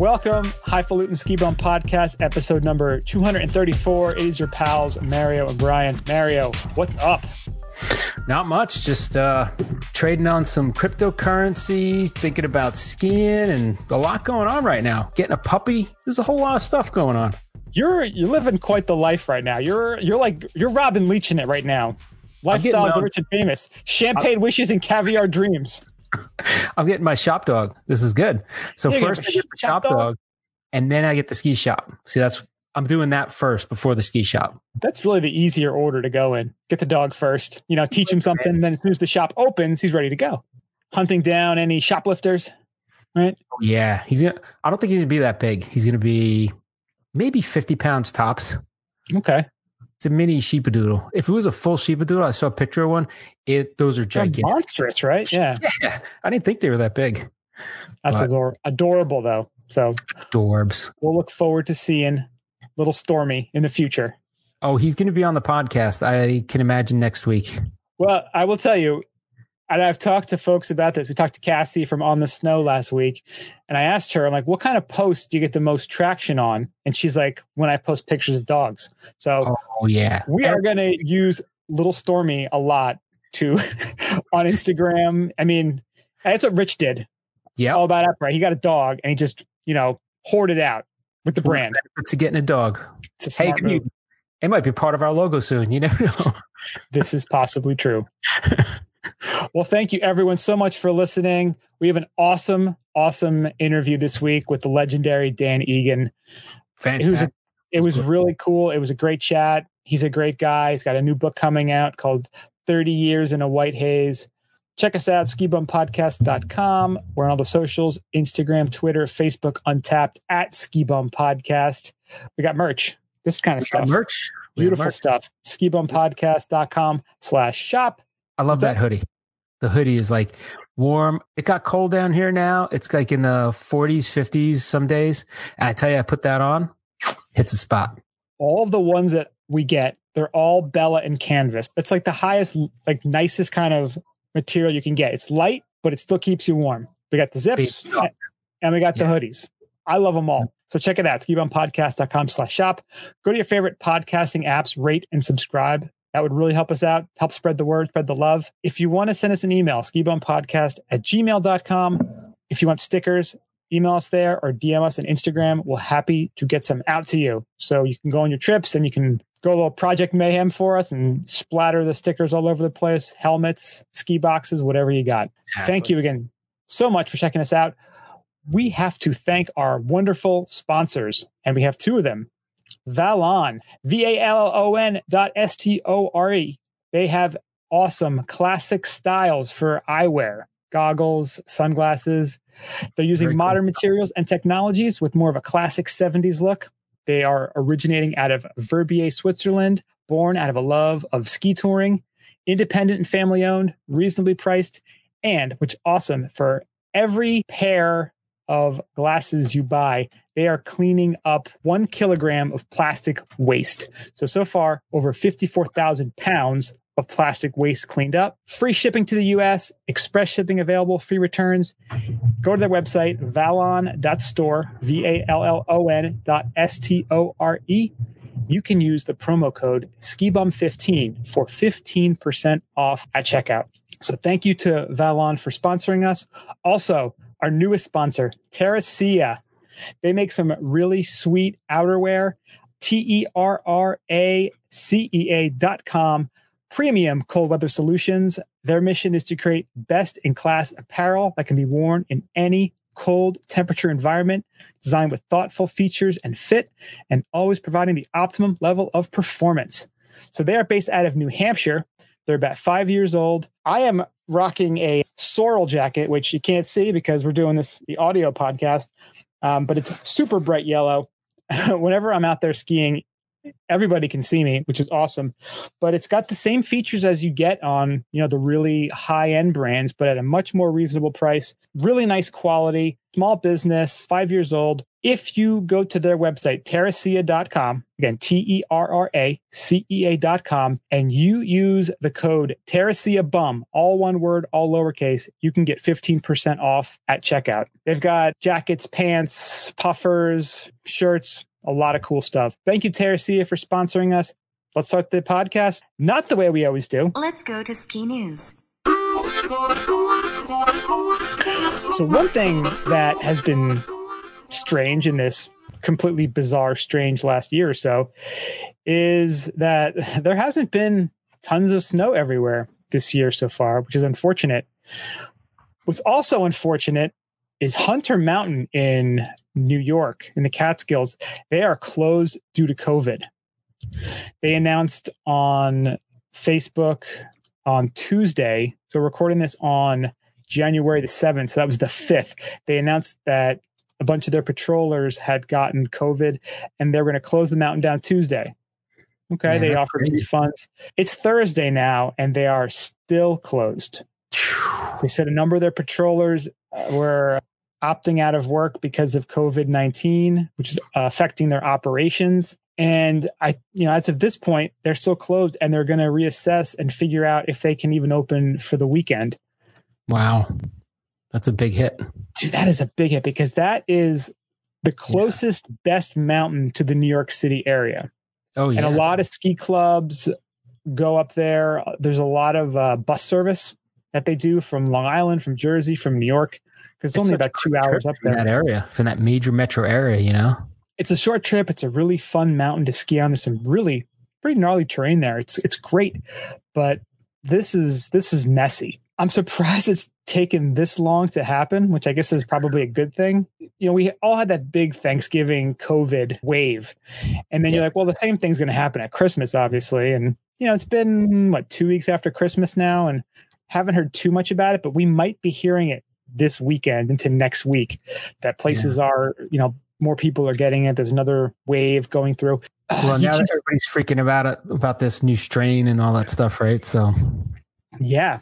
Welcome, Highfalutin Ski Bum Podcast, episode number 234. It is your pals, Mario and Brian. Mario, what's up? Not much, just uh, trading on some cryptocurrency, thinking about skiing, and a lot going on right now. Getting a puppy. There's a whole lot of stuff going on. You're you're living quite the life right now. You're you're like you're Robin Leach in it right now. Lifestyles the rich and famous. Champagne I'm, wishes and caviar dreams. I'm getting my shop dog. This is good. So first I get the shop dog, dog, and then I get the ski shop. See, that's I'm doing that first before the ski shop. That's really the easier order to go in. Get the dog first. You know, teach him something. Then as soon as the shop opens, he's ready to go. Hunting down any shoplifters, right? Oh, yeah, he's gonna. I don't think he's gonna be that big. He's gonna be maybe 50 pounds tops. Okay. It's a mini sheepadoodle. If it was a full sheepadoodle, I saw a picture of one. It those are gigantic, They're monstrous, right? Yeah. Yeah. I didn't think they were that big. That's ador- adorable, though. So adorbs. We'll look forward to seeing little Stormy in the future. Oh, he's going to be on the podcast. I can imagine next week. Well, I will tell you, and I've talked to folks about this. We talked to Cassie from On the Snow last week, and I asked her, I'm like, what kind of post do you get the most traction on? And she's like, when I post pictures of dogs. So, oh, yeah. We are going to use Little Stormy a lot to on Instagram. I mean, that's what Rich did. Yeah. All about upright. He got a dog and he just, you know, hoarded out with the brand. To getting a dog. It's a hey, you, it might be part of our logo soon. You never know. this is possibly true. well, thank you everyone so much for listening. We have an awesome, awesome interview this week with the legendary Dan Egan. Fantastic. It was, it was really cool. It was a great chat. He's a great guy. He's got a new book coming out called 30 Years in a White Haze. Check us out, skibumpodcast.com. We're on all the socials Instagram, Twitter, Facebook, Untappd at Skibum Podcast. We got merch, this kind of we stuff. merch. Beautiful merch. stuff. Skibumpodcast.com slash shop. I love that hoodie. The hoodie is like warm. It got cold down here now. It's like in the 40s, 50s some days. And I tell you, I put that on, hits a spot. All of the ones that we get, they're all Bella and canvas. It's like the highest, like nicest kind of material you can get. It's light, but it still keeps you warm. We got the zips and we got yeah. the hoodies. I love them all. So check it out, skibumpodcast.com slash shop. Go to your favorite podcasting apps, rate and subscribe. That would really help us out, help spread the word, spread the love. If you want to send us an email, skibumpodcast at gmail.com. If you want stickers, email us there or DM us on Instagram. We're happy to get some out to you. So you can go on your trips and you can go a little project mayhem for us and splatter the stickers all over the place, helmets, ski boxes, whatever you got. Exactly. Thank you again so much for checking us out. We have to thank our wonderful sponsors, and we have two of them. Vallon, V A L L O N dot S T O R E. They have awesome classic styles for eyewear, goggles, sunglasses. They're using Very modern cool. materials and technologies with more of a classic 70s look. They are originating out of Verbier, Switzerland, born out of a love of ski touring, independent and family owned, reasonably priced, and which awesome for every pair of glasses you buy, they are cleaning up one kilogram of plastic waste. So, so far, over 54,000 pounds of plastic waste cleaned up. Free shipping to the US, express shipping available, free returns. Go to their website, vallon.store, V A L L O N dot S T O R E. You can use the promo code SKIBUM15 for 15% off at checkout. So thank you to Vallon for sponsoring us. Also, our newest sponsor, Terracea. They make some really sweet outerwear. T E R R A C E A dot com. Premium cold weather solutions. Their mission is to create best in class apparel that can be worn in any cold temperature environment, designed with thoughtful features and fit, and always providing the optimum level of performance. So they are based out of New Hampshire. They're about five years old. I am rocking a sorrel jacket, which you can't see because we're doing this the audio podcast, um, but it's super bright yellow. Whenever I'm out there skiing, everybody can see me, which is awesome. But it's got the same features as you get on, you know, the really high end brands, but at a much more reasonable price. Really nice quality, small business, five years old. If you go to their website, terracea.com, again, T E R R A C E A.com, and you use the code Terracea Bum, all one word, all lowercase, you can get 15% off at checkout. They've got jackets, pants, puffers, shirts, a lot of cool stuff. Thank you, Terracea, for sponsoring us. Let's start the podcast not the way we always do. Let's go to ski news. So, one thing that has been strange in this completely bizarre, strange last year or so is that there hasn't been tons of snow everywhere this year so far, which is unfortunate. What's also unfortunate is Hunter Mountain in New York, in the Catskills. They are closed due to COVID. They announced on Facebook on Tuesday. So, recording this on January the 7th. So, that was the 5th. They announced that a bunch of their patrollers had gotten COVID and they're going to close the mountain down Tuesday. Okay. Man, they offered crazy. refunds. It's Thursday now and they are still closed. They said a number of their patrollers were opting out of work because of COVID 19, which is uh, affecting their operations. And I, you know, as of this point, they're still closed and they're going to reassess and figure out if they can even open for the weekend. Wow. That's a big hit. Dude, that is a big hit because that is the closest, best mountain to the New York City area. Oh, yeah. And a lot of ski clubs go up there. There's a lot of uh, bus service that they do from Long Island, from Jersey, from New York. Because it's, only about two hours up from there. that area, from that major metro area, you know? It's a short trip. It's a really fun mountain to ski on. There's some really pretty gnarly terrain there. It's it's great, but this is this is messy. I'm surprised it's taken this long to happen, which I guess is probably a good thing. You know, we all had that big Thanksgiving COVID wave, and then you're like, well, the same thing's going to happen at Christmas, obviously. And you know, it's been what two weeks after Christmas now, and haven't heard too much about it, but we might be hearing it this weekend into next week that places are, you know, more people are getting it. There's another wave going through. Well, now just- everybody's freaking about it, about this new strain and all that stuff, right? So, Yeah.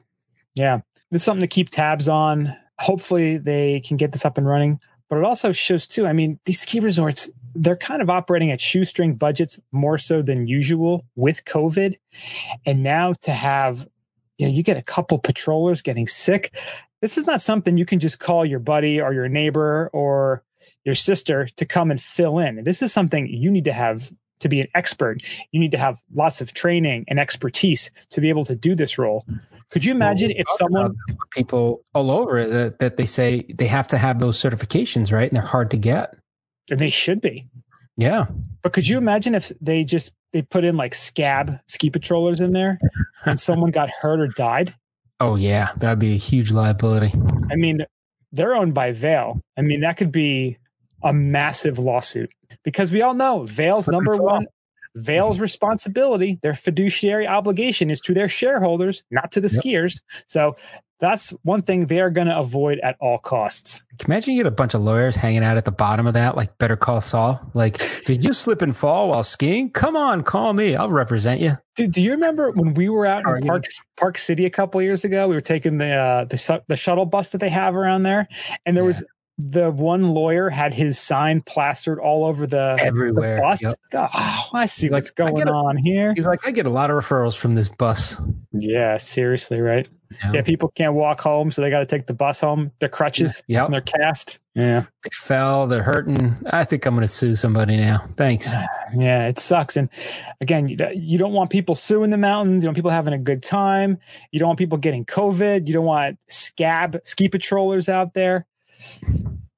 Yeah. This is something to keep tabs on. Hopefully they can get this up and running. But it also shows too, I mean, these ski resorts, they're kind of operating at shoestring budgets more so than usual with COVID. And now to have, you know, you get a couple patrollers getting sick. This is not something you can just call your buddy or your neighbor or your sister to come and fill in. This is something you need to have to be an expert. You need to have lots of training and expertise to be able to do this role. Could you imagine Well, if someone about this with people all over it that, that they say they have to have those certifications, right? And they're hard to get. and they should be. Yeah. But could you imagine if they just they put in like scab ski patrollers in there and someone got hurt or died? Oh, yeah. That'd be a huge liability. I mean, they're owned by Vail. I mean, that could be a massive lawsuit because we all know Vail's Slippery number one Vail's mm-hmm. responsibility, their fiduciary obligation is to their shareholders, not to the Yep. skiers. So that's one thing they're going to avoid at all costs. Can you imagine you get a bunch of lawyers hanging out at the bottom of that, like Better Call Saul? Like, did you slip and fall while skiing? Come on, call me. I'll represent you. Dude, do you remember when we were out in Park Park City a couple years ago? We were taking the uh, the the shuttle bus that they have around there, and there Yeah. was the one lawyer had his sign plastered all over the, the Everywhere. bus. Yep. Oh, I see He's what's like, going it. on here. He's like, I get a lot of referrals from this bus. Yeah, seriously, right? You know? Yeah, people can't walk home, so they got to take the bus home. Their crutches Yep. and their cast. Yeah, They fell. They're hurting. I think I'm going to sue somebody now. Thanks. yeah, it sucks. And again, you, you don't want people suing the mountains. You don't want people having a good time. You don't want people getting COVID. You don't want scab ski patrollers out there.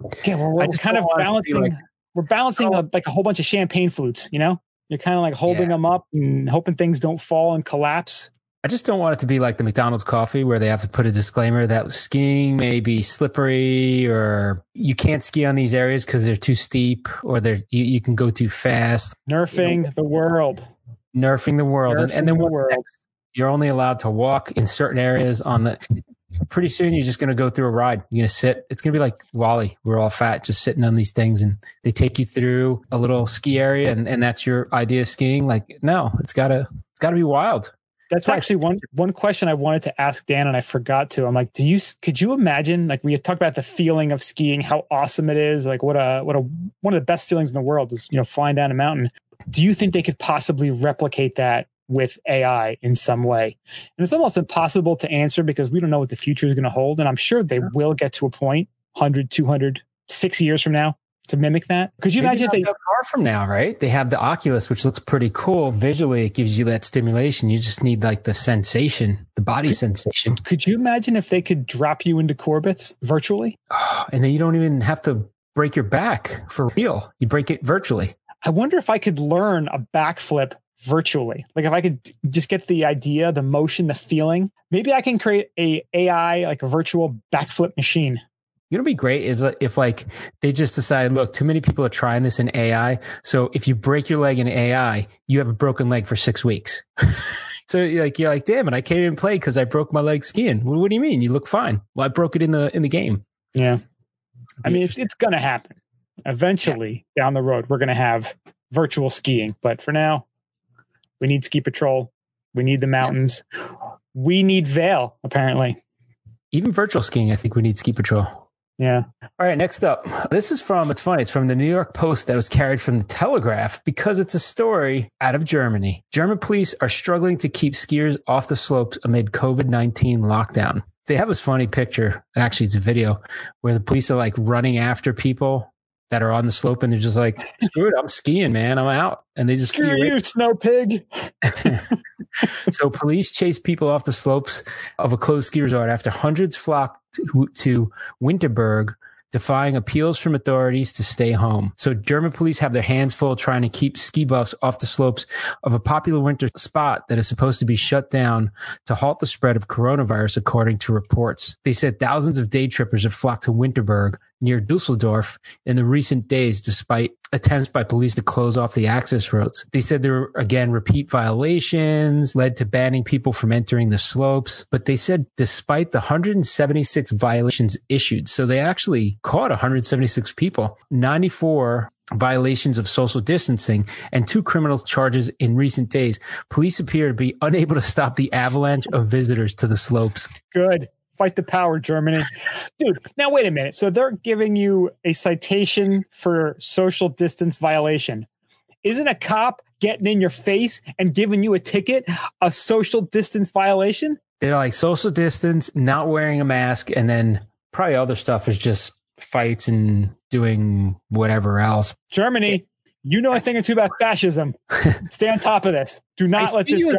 Okay, we're I just kind of don't want it to be balancing. like- we're balancing I a, like a whole bunch of champagne flutes. You know, you're kind of like holding Yeah. them up and hoping things don't fall and collapse. I just don't want it to be like the McDonald's coffee where they have to put a disclaimer that skiing may be slippery or you can't ski on these areas because they're too steep or they're you, you can go too fast, Nerfing the world. nerfing the world. and, Nerfing and then the world. next? You're only allowed to walk in certain areas on the pretty soon you're just going to go through a ride. You're going to sit. It's going to be like WALL-E. We're all fat, just sitting on these things, and they take you through a little ski area, and, and that's your idea of skiing. Like, no, it's gotta it's gotta be wild. That's actually one one question I wanted to ask Dan, and I forgot to. I'm like, do you could you imagine like we talked about the feeling of skiing, how awesome it is, like what a what a one of the best feelings in the world is you know flying down a mountain. Do you think they could possibly replicate that with AI in some way? And it's almost impossible to answer because we don't know what the future is going to hold. And I'm sure they will get to a point 100, 200, six years from now to mimic that. Could you Maybe imagine if they far from now, right? They have the Oculus, which looks pretty cool visually. It gives you that stimulation. You just need like the sensation, the body sensation, could you imagine if they could drop you into Corbet's virtually? Oh, and then you don't even have to break your back for real. You break it virtually. I wonder if I could learn a backflip virtually. Like if I could just get the idea, the motion, the feeling. Maybe I can create a AI like a virtual backflip machine. You know, be great if, if like they just decided, look, too many people are trying this in AI. So if you break your leg in AI, you have a broken leg for six weeks. so you're like, you're like, damn it, I can't even play because I broke my leg skiing. Well, what do you mean? You look fine. Well, I broke it in the in the game. Yeah. I mean, it's, it's going to happen. Eventually, down the road, we're going to have virtual skiing. But for now, we need ski patrol. We need the mountains. We need Vail, apparently. even virtual skiing, I think we need ski patrol. Yeah. All right, next up. This is from, it's funny, it's from the New York Post that was carried from the Telegraph because it's a story out of Germany. German police are struggling to keep skiers off the slopes amid COVID 19 lockdown. They have this funny picture, actually, it's a video where the police are like running after people that are on the slope and they're just like, screw it, I'm skiing, man, I'm out. And they just Screw you, snow pig. so police chase people off the slopes of a closed ski resort after hundreds flocked to, to Winterberg, defying appeals from authorities to stay home. So German police have their hands full trying to keep ski buffs off the slopes of a popular winter spot that is supposed to be shut down to halt the spread of coronavirus, according to reports. They said thousands of day trippers have flocked to Winterberg near Dusseldorf in the recent days, despite attempts by police to close off the access roads. They said there were again repeat violations led to banning people from entering the slopes. But they said despite the 176 violations issued, so they actually caught 176 people, 94 violations of social distancing and two criminal charges in recent days. Police appear to be unable to stop the avalanche of visitors to the slopes. Good. Fight the power, Germany. Dude, now wait a minute. So they're giving you a citation for social distance violation. Isn't a cop getting in your face and giving you a ticket a social distance violation? They're like social distance, not wearing a mask, and then probably other stuff is just fights and doing whatever else. Germany, you know a thing or two about fascism. Stay on top of this. Do not I let this go.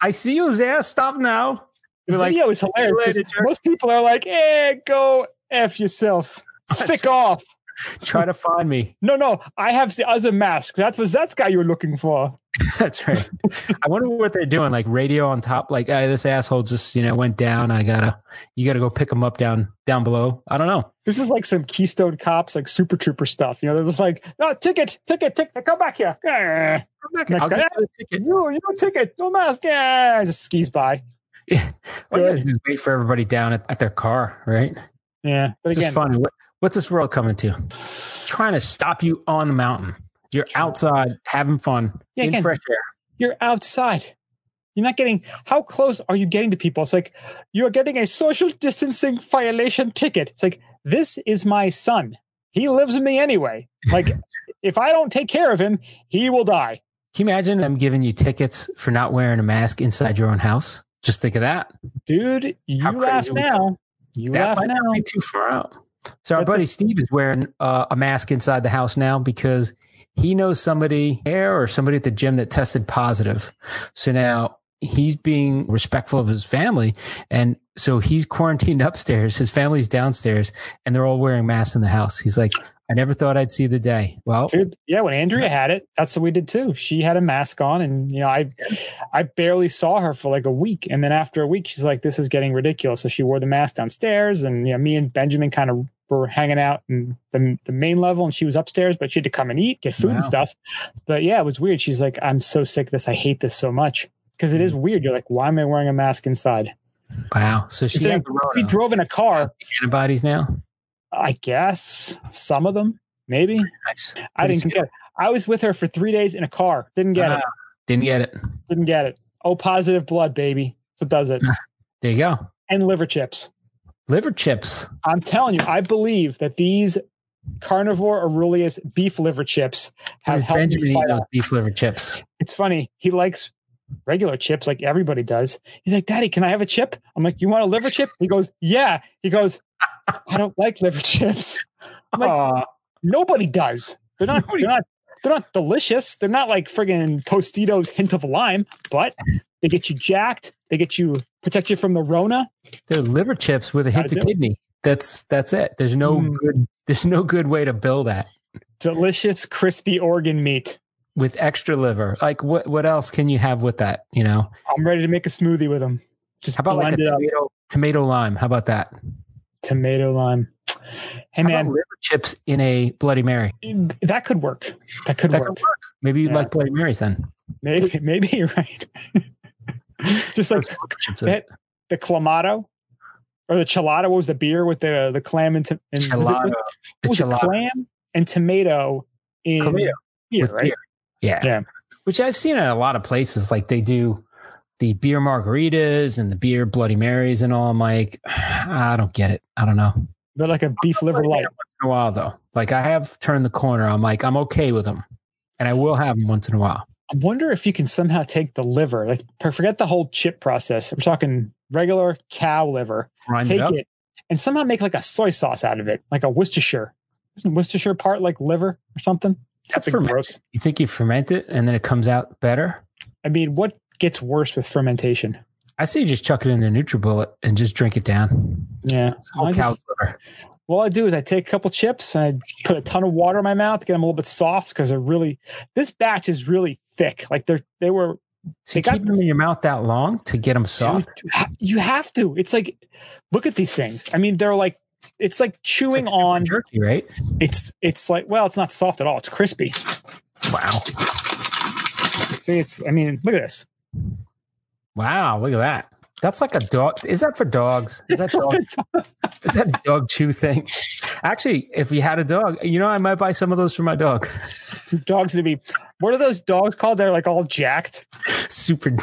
I see you there. Stop now. The like, video is "See you hilarious. Most people are like, eh, go F yourself. Thick off. Try to find me. No, no, I have the other mask. That was that guy you were looking for. That's right. I wonder what they're doing. Like radio on top. Like "Hey, this asshole just you know went down. I gotta you gotta go pick him up down down below. I don't know. This is like some Keystone Cops, like Super Trooper stuff. You know, they're just like, no, ticket, ticket, ticket, come back here. Eh. Next I'll guy, you. You, you ticket, no mask. Yeah, just skis by. Yeah. All you gotta do is wait for everybody down at, at their car, right? Yeah, but It's again, funny. What, what's this world coming to? Trying to stop you on the mountain. You're outside having fun Yeah, in again. fresh air. you're outside. You're not getting. How close are you getting to people? It's like you're getting a social distancing violation ticket. It's like this is my son. He lives with me anyway. Like if I don't take care of him, he will die. Can you imagine them giving you tickets for not wearing a mask inside your own house? Just think of that. Dude, you How laugh now. You that laugh might now. be too far out. So our That's a- buddy Steve is wearing uh, a mask inside the house now because he knows somebody there or somebody at the gym that tested positive. So now he's being respectful of his family, and so he's quarantined upstairs. His family's downstairs, and they're all wearing masks in the house. He's like, I never thought I'd see the day. Well, Dude, yeah, when Andrea had it, that's what we did too. She had a mask on and you know, I I barely saw her for like a week. And then after a week, she's like, This is getting ridiculous. So she wore the mask downstairs and you know, me and Benjamin kind of were hanging out in the, the main level and she was upstairs, but she had to come and eat, get food Wow. and stuff. But yeah, it was weird. She's like, I'm so sick of this. I hate this so much. Because it is mm. weird. You're like, why am I wearing a mask inside? Wow. So she It's had like, the we drove in a car. antibodies now. I guess some of them, maybe. Nice. I didn't get. It. I was with her for three days in a car. Didn't get it. Ah, Didn't get it. Didn't get it. Oh, positive blood, baby. So does it. There you go. And liver chips. Liver chips. I'm telling you, I believe that these carnivore Aurelius beef liver chips have Has helped Benjamin me eat fight those off. beef liver chips? It's funny. He likes regular chips like everybody does. He's like, Daddy, can I have a chip? I'm like, You want a liver chip? He goes, Yeah. He goes, I don't like liver chips. I'm like, Aw. Nobody does. They're not. Nobody- They're not. They're not delicious. They're not like friggin' Tostitos hint of lime, but they get you jacked. They get you protect you from the Rona. They're liver chips with a hint of do it. kidney. That's that's it. There's no Mm. good. There's no good way to bill that Delicious, crispy organ meat. with extra liver. Like what? What else can you have with that? You know? I'm ready to make a smoothie with them. Just How about like a it up. tomato, tomato lime? How about that? Tomato lime. Hey How man, liver chips in a Bloody Mary? that could work. That could That work. could work. Maybe you Yeah. like Bloody Marys then. Maybe, maybe you're right. Just like that, the clamato or the chelada. What was the beer with the the clam and, to, and it-. The was clam and tomato in beer, right? beer. Yeah. Yeah. Which I've seen at a lot of places. Like they do the beer margaritas and the beer Bloody Marys and all. I'm like, I don't get it. I don't know. They're like a beef liver light. Once in a while though. Like I have turned the corner. I'm like, I'm okay with them. And I will have them once in a while. I wonder if you can somehow take the liver, like forget the whole chip process. We're talking regular cow liver. Grind take it it and somehow make like a soy sauce out of it, like a Worcestershire. Isn't Worcestershire part like liver or something? That's Something fermented. gross. You think you ferment it and then it comes out better? I mean, what gets worse with fermentation? I say you just chuck it in the NutriBullet and just drink it down. Yeah. It's all I just-. All I do is I take a couple chips and I put a ton of water in my mouth to get them a little bit soft because they're really. This batch is really thick. Like they're they were. So They keep them in your mouth that long to get them soft. Dude, you have to. It's like, look at these things. I mean, they're like, it's like It's chewing like on. jerky, right? It's it's like well, it's not soft at all. It's crispy. Wow. See, it's. I mean, look at this. Wow, look at that. That's like a dog. Is that for dogs? Is that dog? is that a dog chew thing? Actually, if we had a dog, you know, I might buy some of those for my dog. dogs to be. What are those dogs called? They're like all jacked. Super,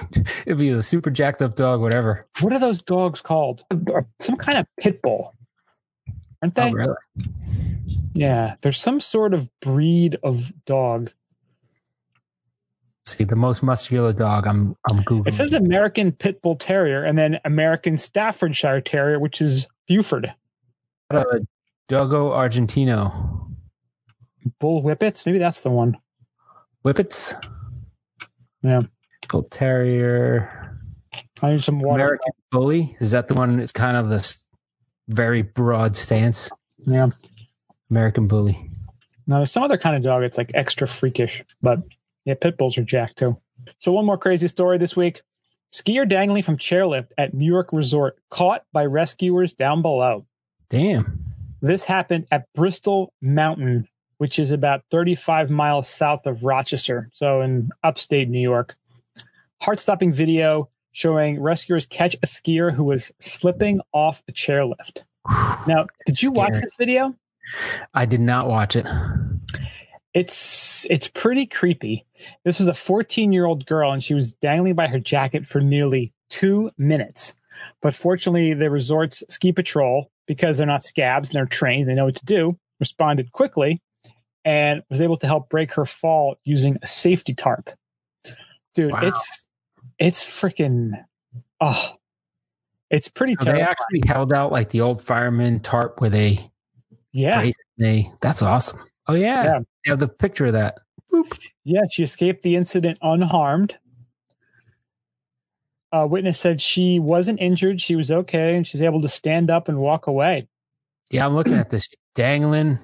it'd be a super jacked up dog, whatever. What are those dogs called? Some kind of pit bull, aren't they? Oh, really? Yeah, there's some sort of breed of dog. See, the most muscular dog. I'm, I'm googling. It says American Pit Bull Terrier and then American Staffordshire Terrier, which is Buford. uh, Dogo Argentino. Bull Whippets, maybe that's the one. Whippets. Yeah. Bull Terrier. I need some water. American Bully. Is that the one? It's kind of this very broad stance. Yeah. American Bully. Now there's some other kind of dog It's like extra freakish, but yeah, pit bulls are jacked too. So one more crazy story this week. Skier dangling from chairlift at New York resort caught by rescuers down below. Damn. This happened at Bristol Mountain, which is about 35 miles south of Rochester, so in upstate New York. Heart-stopping video showing rescuers catch a skier who was slipping off a chairlift. Now, did you watch this video? I did not watch it. It's it's pretty creepy. This was a 14 year old girl, and she was dangling by her jacket for nearly two minutes. But fortunately, the resort's ski patrol, because they're not scabs and they're trained, they know what to do, responded quickly and was able to help break her fall using a safety tarp. Dude, Wow. it's it's freaking oh, it's pretty So they actually held out like the old fireman tarp where they yeah, they that's awesome. Oh yeah. Yeah. They have the picture of that. Yeah, she escaped the incident unharmed. A witness said she wasn't injured. She was okay, and she's able to stand up and walk away. Yeah, I'm looking at this dangling.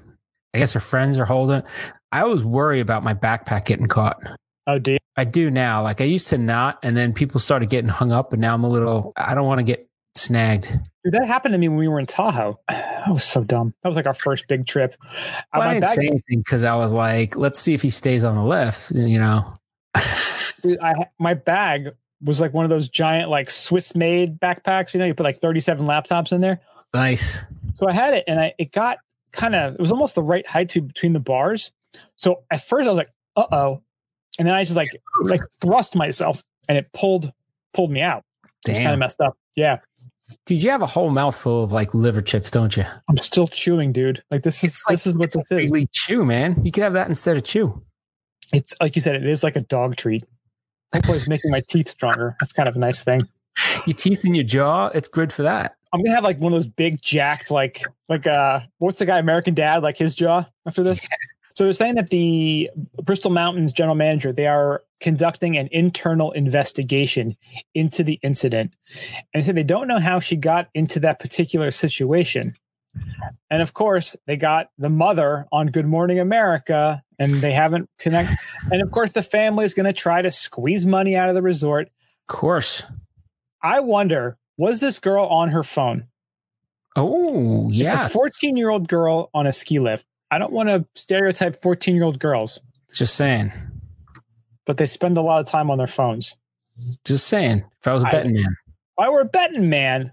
I guess her friends are holding. it. I always worry about my backpack getting caught. Oh, dear. I do now. Like I used to not, and then people started getting hung up, and now I'm a little. I don't want to get snagged. Dude, that happened to me when we were in Tahoe. That was so dumb. That was like our first big trip. Well, I didn't say anything because I was like, let's see if he stays on the left. You know. dude, I, my bag was like one of those giant like Swiss made backpacks. You know, you put like 37 laptops in there. Nice. So I had it and I it got kind of it was almost the right height to between the bars. So at first I was like, uh oh. And then I just like like thrust myself and it pulled pulled me out. It's kind of messed up. Yeah. Dude, you have a whole mouthful of like liver chips, don't you? I'm still chewing, dude. Like this is like- this is what this is. really chew, man. You could have that instead of chew. It's like you said, it is like a dog treat. Hopefully it's making my teeth stronger. That's kind of a nice thing. Your teeth in your jaw, it's good for that. I'm gonna have like one of those big jacked, like like uh what's the guy American Dad, like his jaw after this. So they're saying that the Bristol Mountains general manager they are conducting an internal investigation into the incident, and they said they don't know how she got into that particular situation. And of course, they got the mother on Good Morning America, and they haven't connect. And of course, the family is going to try to squeeze money out of the resort. Of course. I wonder, was this girl on her phone? Oh, It's yeah. a 14 year old girl on a ski lift. I don't want to stereotype 14 year old girls, Just saying. but they spend a lot of time on their phones. Just saying. If I was a I- betting man, If I were a betting man,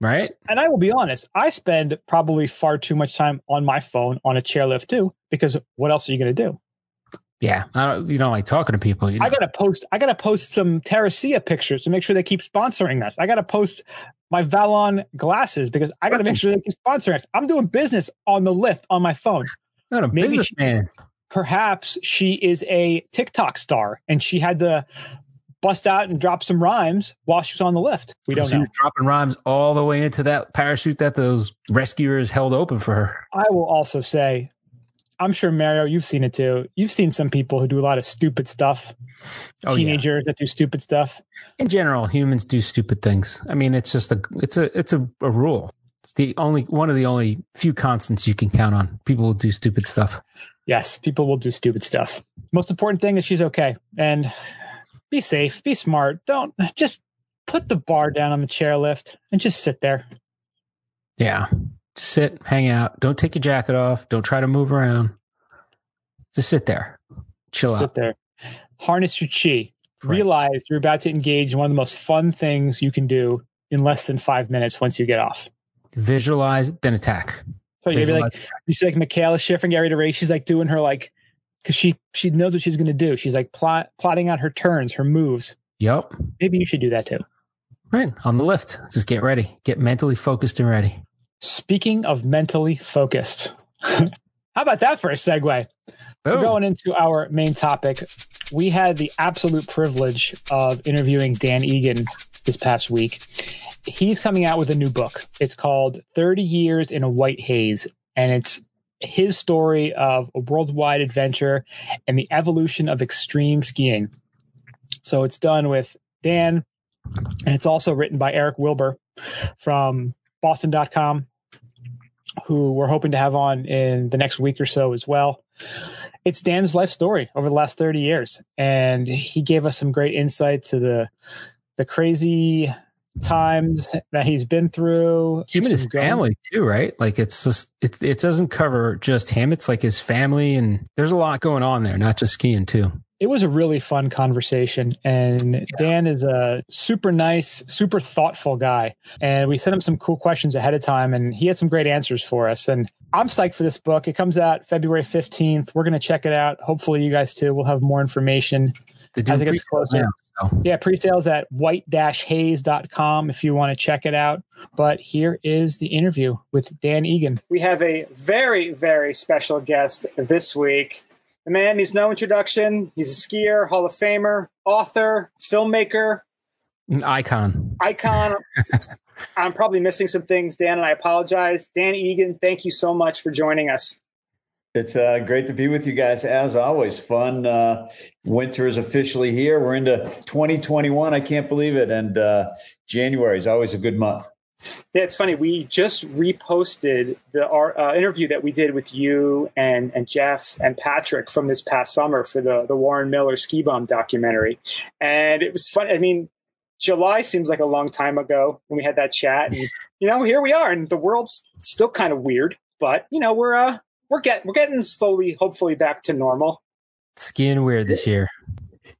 right? and I will be honest, I spend probably far too much time on my phone on a chairlift too, because what else are you going to do? Yeah. I don't, you don't like talking to people. You know? I got to post, I got to post some Terracea pictures to make sure they keep sponsoring us. I got to post my Vallon glasses because I got to make sure they keep sponsoring us. I'm doing business on the lift on my phone. not a maybe she- businessman. perhaps she is a TikTok star and she had to bust out and drop some rhymes while she was on the lift. We don't She know. was dropping rhymes all the way into that parachute that those rescuers held open for her. I will also say, I'm sure Mario, you've seen it too. You've seen some people who do a lot of stupid stuff. Oh, yeah. Teenagers that do stupid stuff. In general, humans do stupid things. I mean, it's just a it's a it's a, a rule. It's the only one of the only few constants you can count on. People will do stupid stuff. Yes, people will do stupid stuff. Most important thing is she's okay. And be safe, be smart. Don't just put the bar down on the chairlift and just sit there. Yeah. Just sit, hang out. Don't take your jacket off. Don't try to move around. Just sit there. Chill sit out. there. Harness your chi. Right. Realize you're about to engage in one of the most fun things you can do in less than five minutes once you get off. Visualize, then attack. So you're be like, you see like Mikaela Shiffrin ready to race. She's like doing her like, because she she knows what she's gonna do. She's like plot, plotting out her turns, her moves. Yep. Maybe you should do that too. Right. On the lift. Just get ready. Get mentally focused and ready. Speaking of mentally focused, how about that for a segue? We're going into our main topic. We had the absolute privilege of interviewing Dan Egan this past week. He's coming out with a new book. It's called 30 Years in a White Haze, and it's his story of a worldwide adventure and the evolution of extreme skiing. So it's done with Dan, and it's also written by Eric Wilbur from Boston.com, who we're hoping to have on in the next week or so as well it's Dan's life story over the last 30 years. And he gave us some great insight to the the crazy times that he's been through. him and his going. family too, right? Like it's just it it doesn't cover just him. It's like his family, and there's a lot going on there, not just skiing too. It was a really fun conversation. And Dan is a super nice, super thoughtful guy. And we sent him some cool questions ahead of time, and he had some great answers for us. And I'm psyched for this book. It comes out February 15th. We're going to check it out. Hopefully, you guys too. We'll have more information as it gets closer. now, so. Yeah, pre-sales at white-haze.com if you want to check it out. But here is the interview with Dan Egan. We have a very, very special guest this week. The man needs no introduction. He's a skier, Hall of Famer, author, filmmaker, An icon. icon. I'm probably missing some things, Dan, and I apologize. Dan Egan, thank you so much for joining us. It's uh, great to be with you guys. As always, fun. Uh, winter is officially here. We're into 2021. I can't believe it. And uh, January is always a good month. Yeah, it's funny. We just reposted the our, uh, interview that we did with you and and Jeff and Patrick from this past summer for the the Warren Miller ski bum documentary, and it was fun. I mean, July seems like a long time ago when we had that chat, and you know, here we are, and the world's still kind of weird, but you know, we're uh we're getting we're getting slowly, hopefully, back to normal. Skiing weird this year.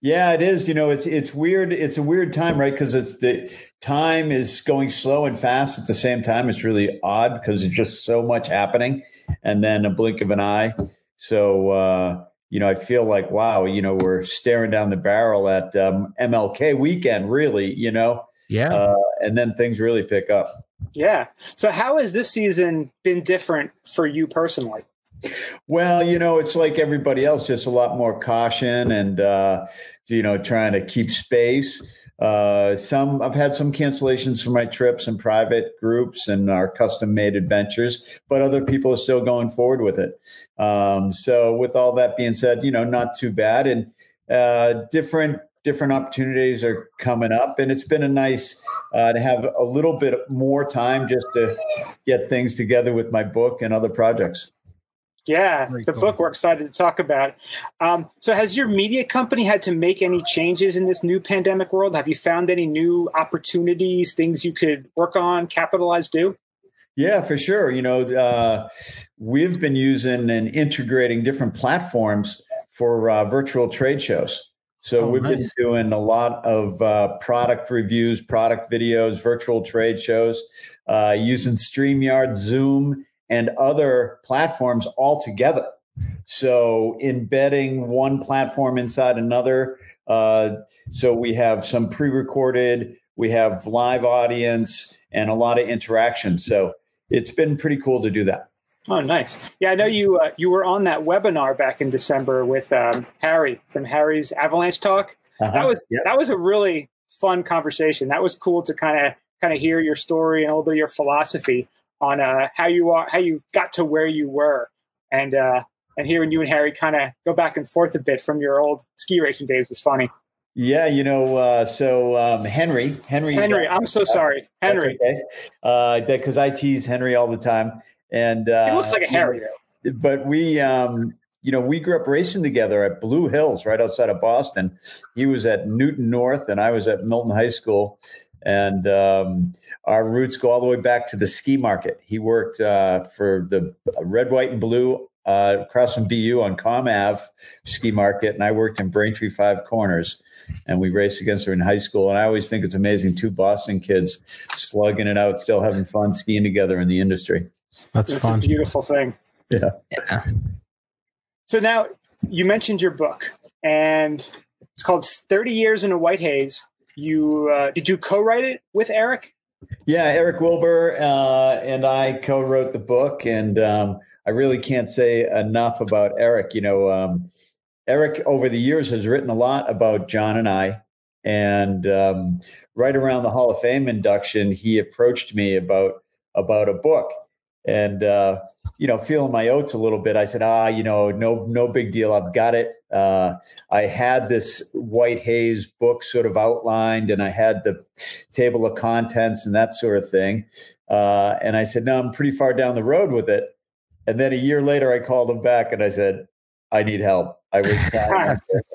Yeah, it is. You know, it's it's weird. It's a weird time, right? Because it's the time is going slow and fast at the same time. It's really odd because there's just so much happening, and then a blink of an eye. So uh, you know, I feel like wow, you know, we're staring down the barrel at um, MLK weekend, really. You know, yeah, uh, and then things really pick up. Yeah. So how has this season been different for you personally? Well, you know, it's like everybody else, just a lot more caution and, uh, you know, trying to keep space. Uh, some I've had some cancellations for my trips and private groups and our custom made adventures, but other people are still going forward with it. Um, so, with all that being said, you know, not too bad and uh, different different opportunities are coming up, and it's been a nice uh, to have a little bit more time just to get things together with my book and other projects. Yeah, Very the cool. book we're excited to talk about. Um, so, has your media company had to make any changes in this new pandemic world? Have you found any new opportunities, things you could work on, capitalize, do? Yeah, for sure. You know, uh, we've been using and integrating different platforms for uh, virtual trade shows. So oh, we've nice. been doing a lot of uh, product reviews, product videos, virtual trade shows, uh, using StreamYard, Zoom, and other platforms all together. So embedding one platform inside another. Uh, so we have some pre-recorded, we have live audience, and a lot of interaction. So it's been pretty cool to do that. Oh, nice. Yeah, I know you. Uh, you were on that webinar back in December with um, Harry from Harry's Avalanche Talk. Uh-huh. That was yep. that was a really fun conversation. That was cool to kind of kind of hear your story and a little bit of your philosophy on uh, how you are, how you got to where you were, and uh, and hearing you and Harry kind of go back and forth a bit from your old ski racing days was funny. Yeah, you know, uh, so um, Henry, Henry, Henry, I'm so sorry, Henry, because okay. uh, I tease Henry all the time, and uh, he looks like a Harry. But we, um, you know, we grew up racing together at Blue Hills, right outside of Boston. He was at Newton North, and I was at Milton High School, and um, our roots go all the way back to the ski market. He worked uh, for the red, white, and blue uh, across from BU on Comm Ave ski market, and I worked in Braintree Five Corners. And we raced against her in high school. And I always think it's amazing two Boston kids slugging it out, still having fun skiing together in the industry. That's, That's fun. a beautiful thing. Yeah. yeah. So now you mentioned your book, and it's called 30 Years in a White Haze you uh, did you co-write it with Eric? Yeah, Eric Wilbur uh, and I co-wrote the book, and um, I really can't say enough about Eric. You know, um, Eric over the years has written a lot about John and I, and um, right around the Hall of Fame induction, he approached me about about a book, and uh, you know, feeling my oats a little bit, I said, ah, you know, no, no big deal. I've got it. Uh, I had this white haze book sort of outlined, and I had the table of contents and that sort of thing. Uh, and I said, no, I'm pretty far down the road with it. And then a year later, I called him back and I said, I need help. I was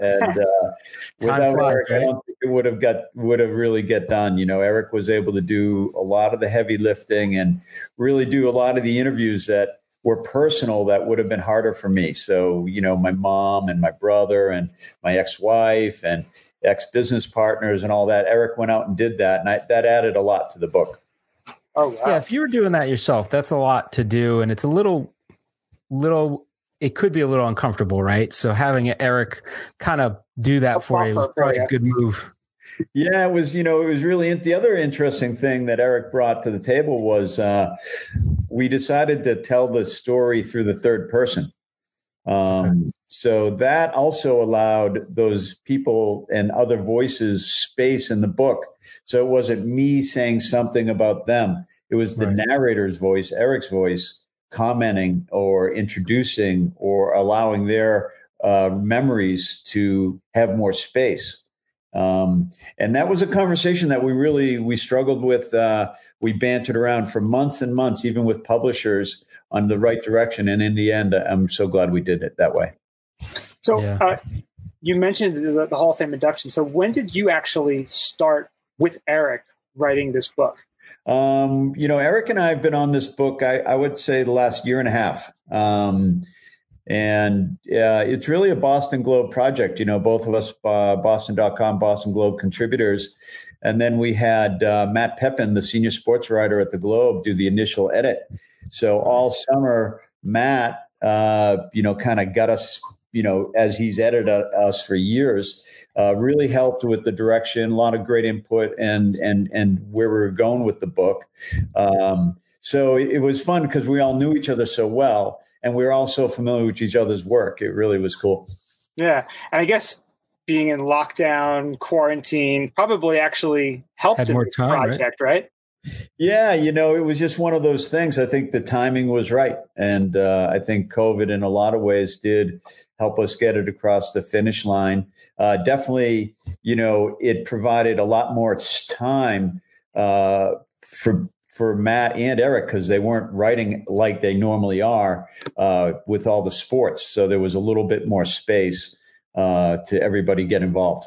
and uh, without flies, Eric, right? I don't think it would have got would have really get done. You know, Eric was able to do a lot of the heavy lifting and really do a lot of the interviews that were personal that would have been harder for me. So, you know, my mom and my brother and my ex-wife and ex-business partners and all that. Eric went out and did that, and I, that added a lot to the book. Oh, wow. yeah. If you were doing that yourself, that's a lot to do, and it's a little, little it could be a little uncomfortable, right? So having Eric kind of do that for you was probably a good move. Yeah, it was. You know, it was really the other interesting thing that Eric brought to the table was uh, we decided to tell the story through the third person. Um, so that also allowed those people and other voices space in the book. So it wasn't me saying something about them; it was the right. narrator's voice, Eric's voice, commenting or introducing or allowing their uh, memories to have more space. Um, and that was a conversation that we really we struggled with. Uh, we bantered around for months and months, even with publishers, on the right direction. And in the end, I'm so glad we did it that way. So yeah. uh, you mentioned the, the Hall of Fame induction. So when did you actually start with Eric writing this book? Um, you know, Eric and I have been on this book, I, I, would say, the last year and a half. Um, And uh, it's really a Boston Globe project. You know, both of us, uh, Boston.com, Boston Globe contributors. And then we had uh, Matt Pepin, the senior sports writer at the Globe, do the initial edit. So all summer, Matt, uh, you know, kind of got us, you know, as he's edited us for years, uh, really helped with the direction, a lot of great input, and and and where we were going with the book. Um, so it was fun because we all knew each other so well, and we were all so familiar with each other's work. It really was cool. Yeah, and I guess being in lockdown, quarantine, probably actually helped Had in more this time, right? project, right? Yeah, you know, it was just one of those things. I think the timing was right. And uh, I think COVID, in a lot of ways, did help us get it across the finish line. Uh, definitely, you know, it provided a lot more time uh, for for Matt and Eric because they weren't writing like they normally are uh, with all the sports. So there was a little bit more space uh, to everybody get involved.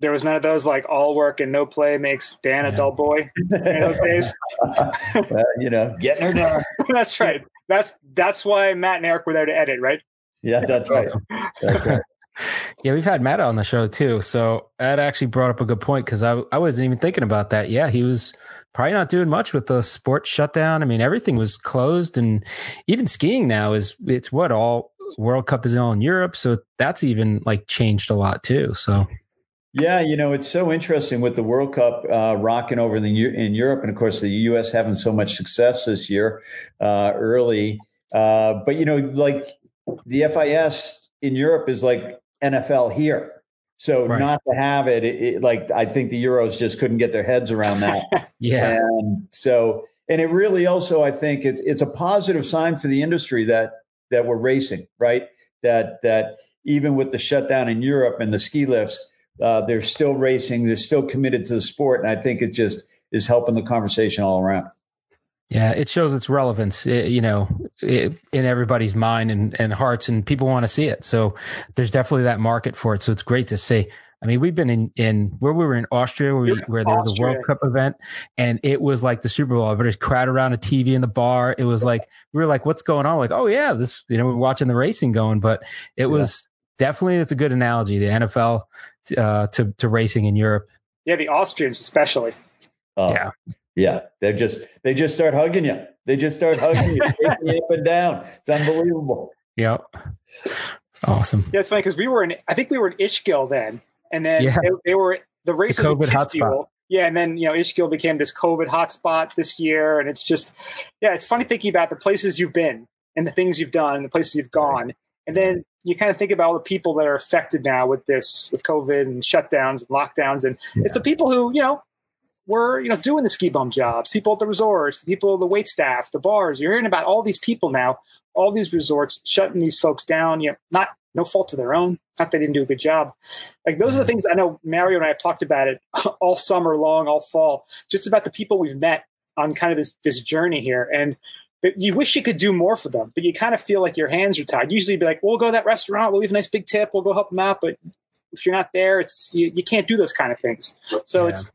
There was none of those like all work and no play makes Dan a dull boy in those days. Uh, you know, getting her done. that's right. That's that's why Matt and Eric were there to edit, right? Yeah, that's right. That's right. Yeah, we've had Matt on the show too. So Ed actually brought up a good point because I, I wasn't even thinking about that. Yeah, he was probably not doing much with the sports shutdown. I mean, everything was closed and even skiing now is it's what all World Cup is all in Europe. So that's even like changed a lot too. So Yeah, you know, it's so interesting with the World Cup uh, rocking over in, the, in Europe, and of course the U.S. having so much success this year uh, early. Uh, but you know, like the FIS in Europe is like NFL here. So Right. not to have it, it, it, like I think the Euros just couldn't get their heads around that. yeah, And so, and it really also, I think it's it's a positive sign for the industry that that we're racing, right? That that even with the shutdown in Europe and the ski lifts, uh, they're still racing. They're still committed to the sport, and I think it just is helping the conversation all around. yeah, it shows its relevance, eh, you know, in everybody's mind and, and hearts, and people want to see it. So there's definitely that market for it. So it's great to see. I mean, we've been in, in where we were in Austria, where, we, where there was a World Cup event, and it was like the Super Bowl. Everybody's crowd around a TV in the bar. It was like we were like, "What's going on?" Like, "Oh yeah, this," you know, we're watching the racing going. But it was definitely it's a good analogy. The NFL uh, to to racing in Europe. Yeah, the Austrians especially. Uh, Yeah. yeah. They just they just start hugging you. They just start hugging you, taking you up and down. It's unbelievable. Yep, awesome. Yeah, it's funny because we were in. I think we were in Ischgl then, and then Yeah. they, they were the race was COVID hotspot. Yeah, and then you know Ischgl became this COVID hotspot this year, and it's just yeah, it's funny thinking about the places you've been and the things you've done, and the places you've gone, and then you kind of think about all the people that are affected now with this with COVID and shutdowns and lockdowns, and it's the people who you know were you know doing the ski bum jobs, people at the resorts, the people, the wait staff, the bars. You're hearing about all these people now, all these resorts shutting these folks down. You know, not no fault of their own. Not they didn't do a good job. Like those are the things I know Mario and I have talked about it all summer long, all fall, just about the people we've met on kind of this this journey here. And you wish you could do more for them, but you kind of feel like your hands are tied. Usually you'd be like, we'll go to that restaurant, we'll leave a nice big tip, we'll go help them out. But if you're not there, it's you, you can't do those kind of things. So Yeah. it's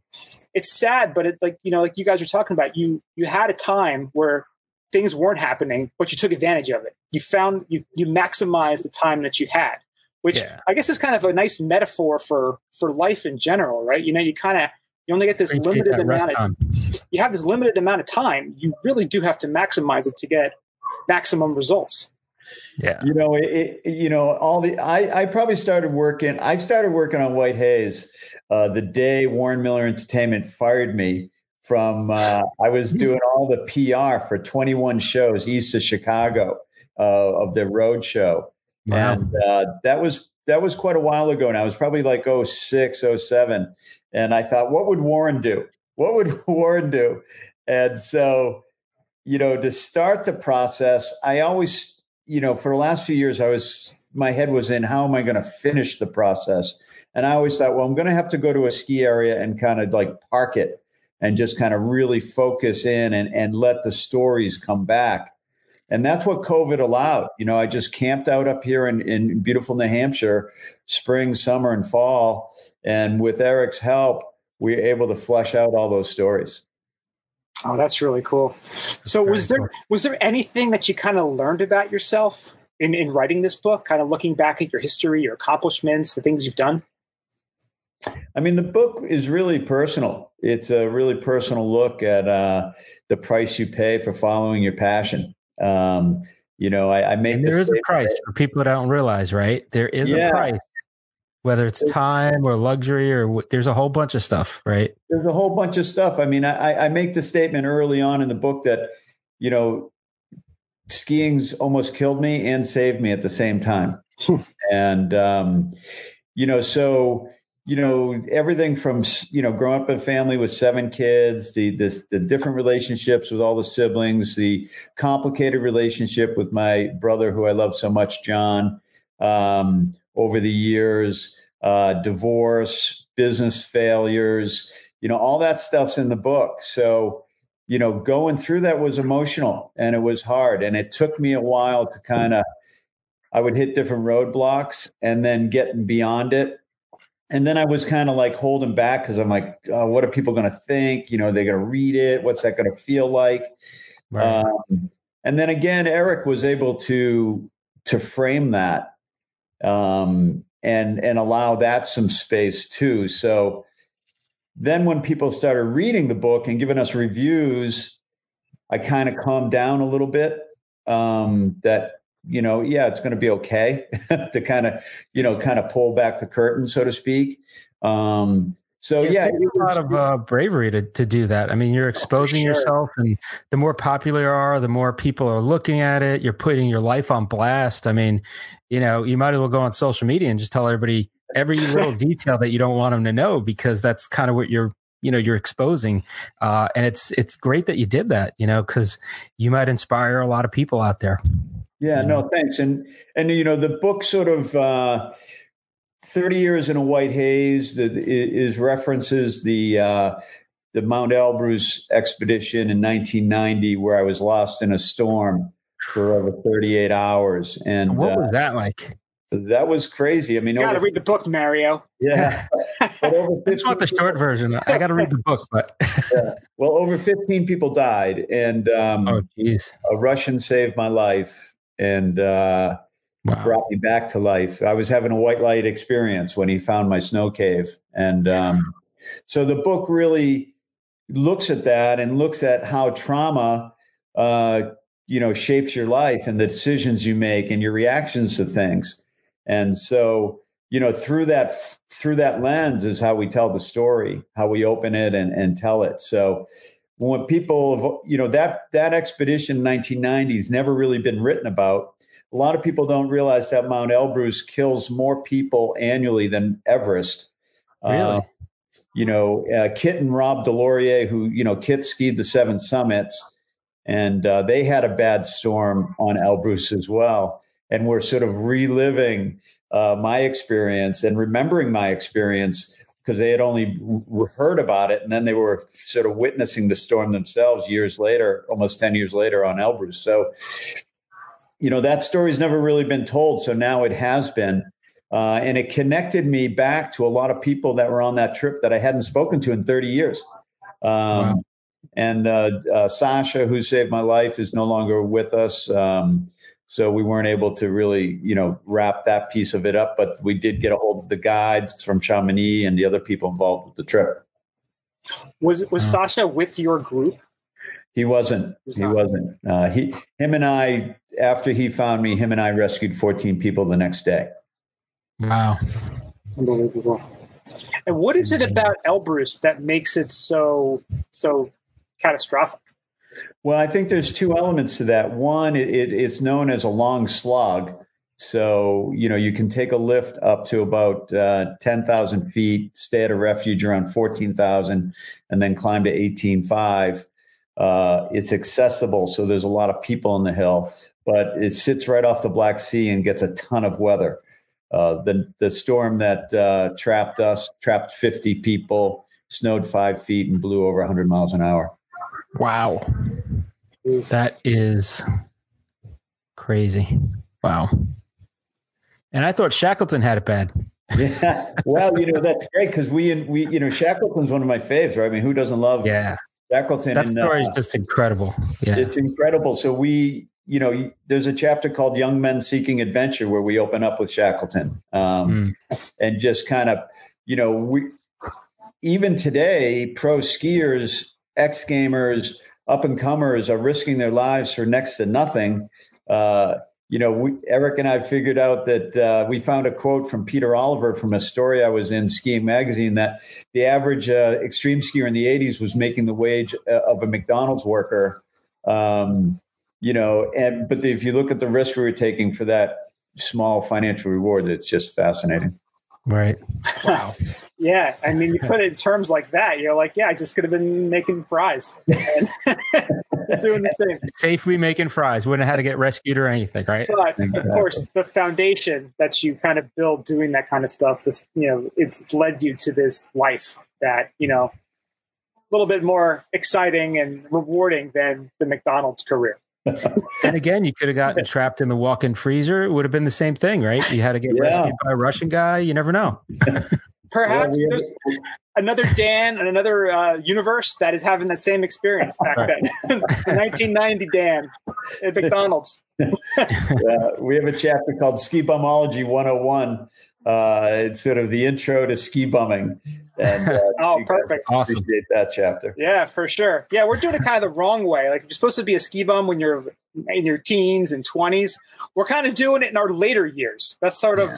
it's sad, but it like you know, like you guys were talking about, you you had a time where things weren't happening, but you took advantage of it. You found you you maximized the time that you had, which Yeah. I guess is kind of a nice metaphor for for life in general, right? You know, you kind of you only get this Appreciate limited amount of time. You have this limited amount of time. You really do have to maximize it to get maximum results. Yeah, You know, it, it, you know, all the I, I probably started working. I started working on White Haze uh, the day Warren Miller Entertainment fired me from. Uh, I was doing all the PR for 21 shows east of Chicago uh, of the road show, wow. and uh, that was that was quite a while ago. Now it was probably like 06, 07. and I thought, what would Warren do? What would Warren do? And so, you know, to start the process, I always you know, for the last few years, I was my head was in how am I going to finish the process, and I always thought, well, I'm going to have to go to a ski area and kind of like park it and just kind of really focus in and and let the stories come back. And that's what COVID allowed. You know, I just camped out up here in, in beautiful New Hampshire, spring, summer, and fall. And with Eric's help, we were able to flesh out all those stories. Oh, that's really cool. So very was there cool. was there anything that you kind of learned about yourself in, in writing this book, kind of looking back at your history, your accomplishments, the things you've done? I mean, the book is really personal. It's a really personal look at uh, the price you pay for following your passion. Um, you know, I, I make and there is a price for people that don't realize, right? There is yeah. a price, whether it's time or luxury or there's a whole bunch of stuff, right? There's a whole bunch of stuff. I mean, I, I make the statement early on in the book that, you know, skiing's almost killed me and saved me at the same time. and, um, you know, so you know everything from you know growing up in a family with seven kids the this the different relationships with all the siblings the complicated relationship with my brother who i love so much john um, over the years uh, divorce business failures you know all that stuff's in the book so you know going through that was emotional and it was hard and it took me a while to kind of i would hit different roadblocks and then getting beyond it and then I was kind of like holding back because I'm like, oh, what are people going to think? You know, they're going to read it. What's that going to feel like? Right. Um, and then again, Eric was able to to frame that um, and and allow that some space too. So then when people started reading the book and giving us reviews, I kind of calmed down a little bit. Um, that you know, yeah, it's going to be okay to kind of, you know, kind of pull back the curtain, so to speak. Um, so it yeah, it a lot of uh, bravery to to do that. I mean, you're oh, exposing sure. yourself, and the more popular you are, the more people are looking at it. You're putting your life on blast. I mean, you know, you might as well go on social media and just tell everybody every little detail that you don't want them to know because that's kind of what you're you know you're exposing uh, and it's it's great that you did that you know because you might inspire a lot of people out there yeah, no, thanks. And and you know, the book sort of uh, thirty years in a white haze that is references the uh, the Mount Elbrus expedition in 1990, where I was lost in a storm for over 38 hours. And what was uh, that like? That was crazy. I mean, you got to read the book, Mario. Yeah, but over I just want the short version. I got to read the book, but yeah. well, over 15 people died, and um, oh, geez, a Russian saved my life and uh, wow. brought me back to life. I was having a white light experience when he found my snow cave, and um, so the book really looks at that and looks at how trauma, uh, you know, shapes your life and the decisions you make and your reactions to things, and so you know through that through that lens is how we tell the story how we open it and, and tell it so when people you know that that expedition in 1990 has never really been written about a lot of people don't realize that mount elbrus kills more people annually than everest. Really? uh, you know uh, kit and rob deslauriers who you know kit skied the seven summits and uh, they had a bad storm on elbrus as well. And we're sort of reliving uh, my experience and remembering my experience because they had only heard about it and then they were sort of witnessing the storm themselves years later, almost 10 years later on Elbrus. So, you know, that story's never really been told. So now it has been. Uh, and it connected me back to a lot of people that were on that trip that I hadn't spoken to in 30 years. Um, wow. And uh, uh, Sasha, who saved my life, is no longer with us. Um, so we weren't able to really, you know, wrap that piece of it up. But we did get a hold of the guides from Chamonix and the other people involved with the trip. Was was Sasha with your group? He wasn't. He wasn't. Uh, he, him, and I. After he found me, him and I rescued 14 people the next day. Wow, unbelievable. And what is it about Elbrus that makes it so so catastrophic? Well, I think there's two elements to that. One, it, it, it's known as a long slog. So, you know, you can take a lift up to about uh, 10,000 feet, stay at a refuge around 14,000, and then climb to 18.5. Uh, it's accessible. So there's a lot of people on the hill, but it sits right off the Black Sea and gets a ton of weather. Uh, the, the storm that uh, trapped us, trapped 50 people, snowed five feet, and blew over 100 miles an hour. Wow. That is crazy. Wow. And I thought Shackleton had it bad. yeah. Well, you know, that's great because we, and we, you know, Shackleton's one of my faves, right? I mean, who doesn't love yeah. Shackleton? That story uh, is just incredible. Yeah. It's incredible. So we, you know, there's a chapter called Young Men Seeking Adventure where we open up with Shackleton um, mm. and just kind of, you know, we even today, pro skiers, ex gamers, up and comers are risking their lives for next to nothing. Uh, you know, we, Eric and I figured out that uh, we found a quote from Peter Oliver from a story I was in Skiing Magazine that the average uh, extreme skier in the 80s was making the wage uh, of a McDonald's worker. Um, you know, and but if you look at the risk we were taking for that small financial reward, it's just fascinating. Right. Wow. yeah. I mean, you put it in terms like that, you're like, yeah, I just could have been making fries. doing the same. Safely making fries. Wouldn't have had to get rescued or anything, right? But of course, the foundation that you kind of build doing that kind of stuff, this, you know, it's led you to this life that, you know, a little bit more exciting and rewarding than the McDonald's career. And again, you could have gotten trapped in the walk-in freezer. It would have been the same thing, right? You had to get yeah. rescued by a Russian guy. You never know. Perhaps yeah, there's another Dan and another uh, universe that is having that same experience back then. 1990 Dan at McDonald's. yeah, we have a chapter called Ski Bumology 101. Uh, it's sort of the intro to ski bumming. And, uh, oh, perfect! Awesome. Appreciate that chapter. Yeah, for sure. Yeah, we're doing it kind of the wrong way. Like you're supposed to be a ski bum when you're in your teens and twenties. We're kind of doing it in our later years. That's sort of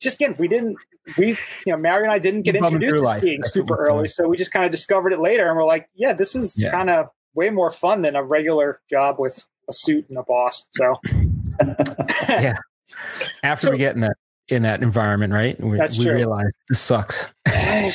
just again, we didn't we you know Mary and I didn't get introduced to skiing life. super early, so we just kind of discovered it later, and we're like, yeah, this is yeah. kind of way more fun than a regular job with a suit and a boss. So yeah, after so, we get in that in that environment, right? We, that's we realize this sucks.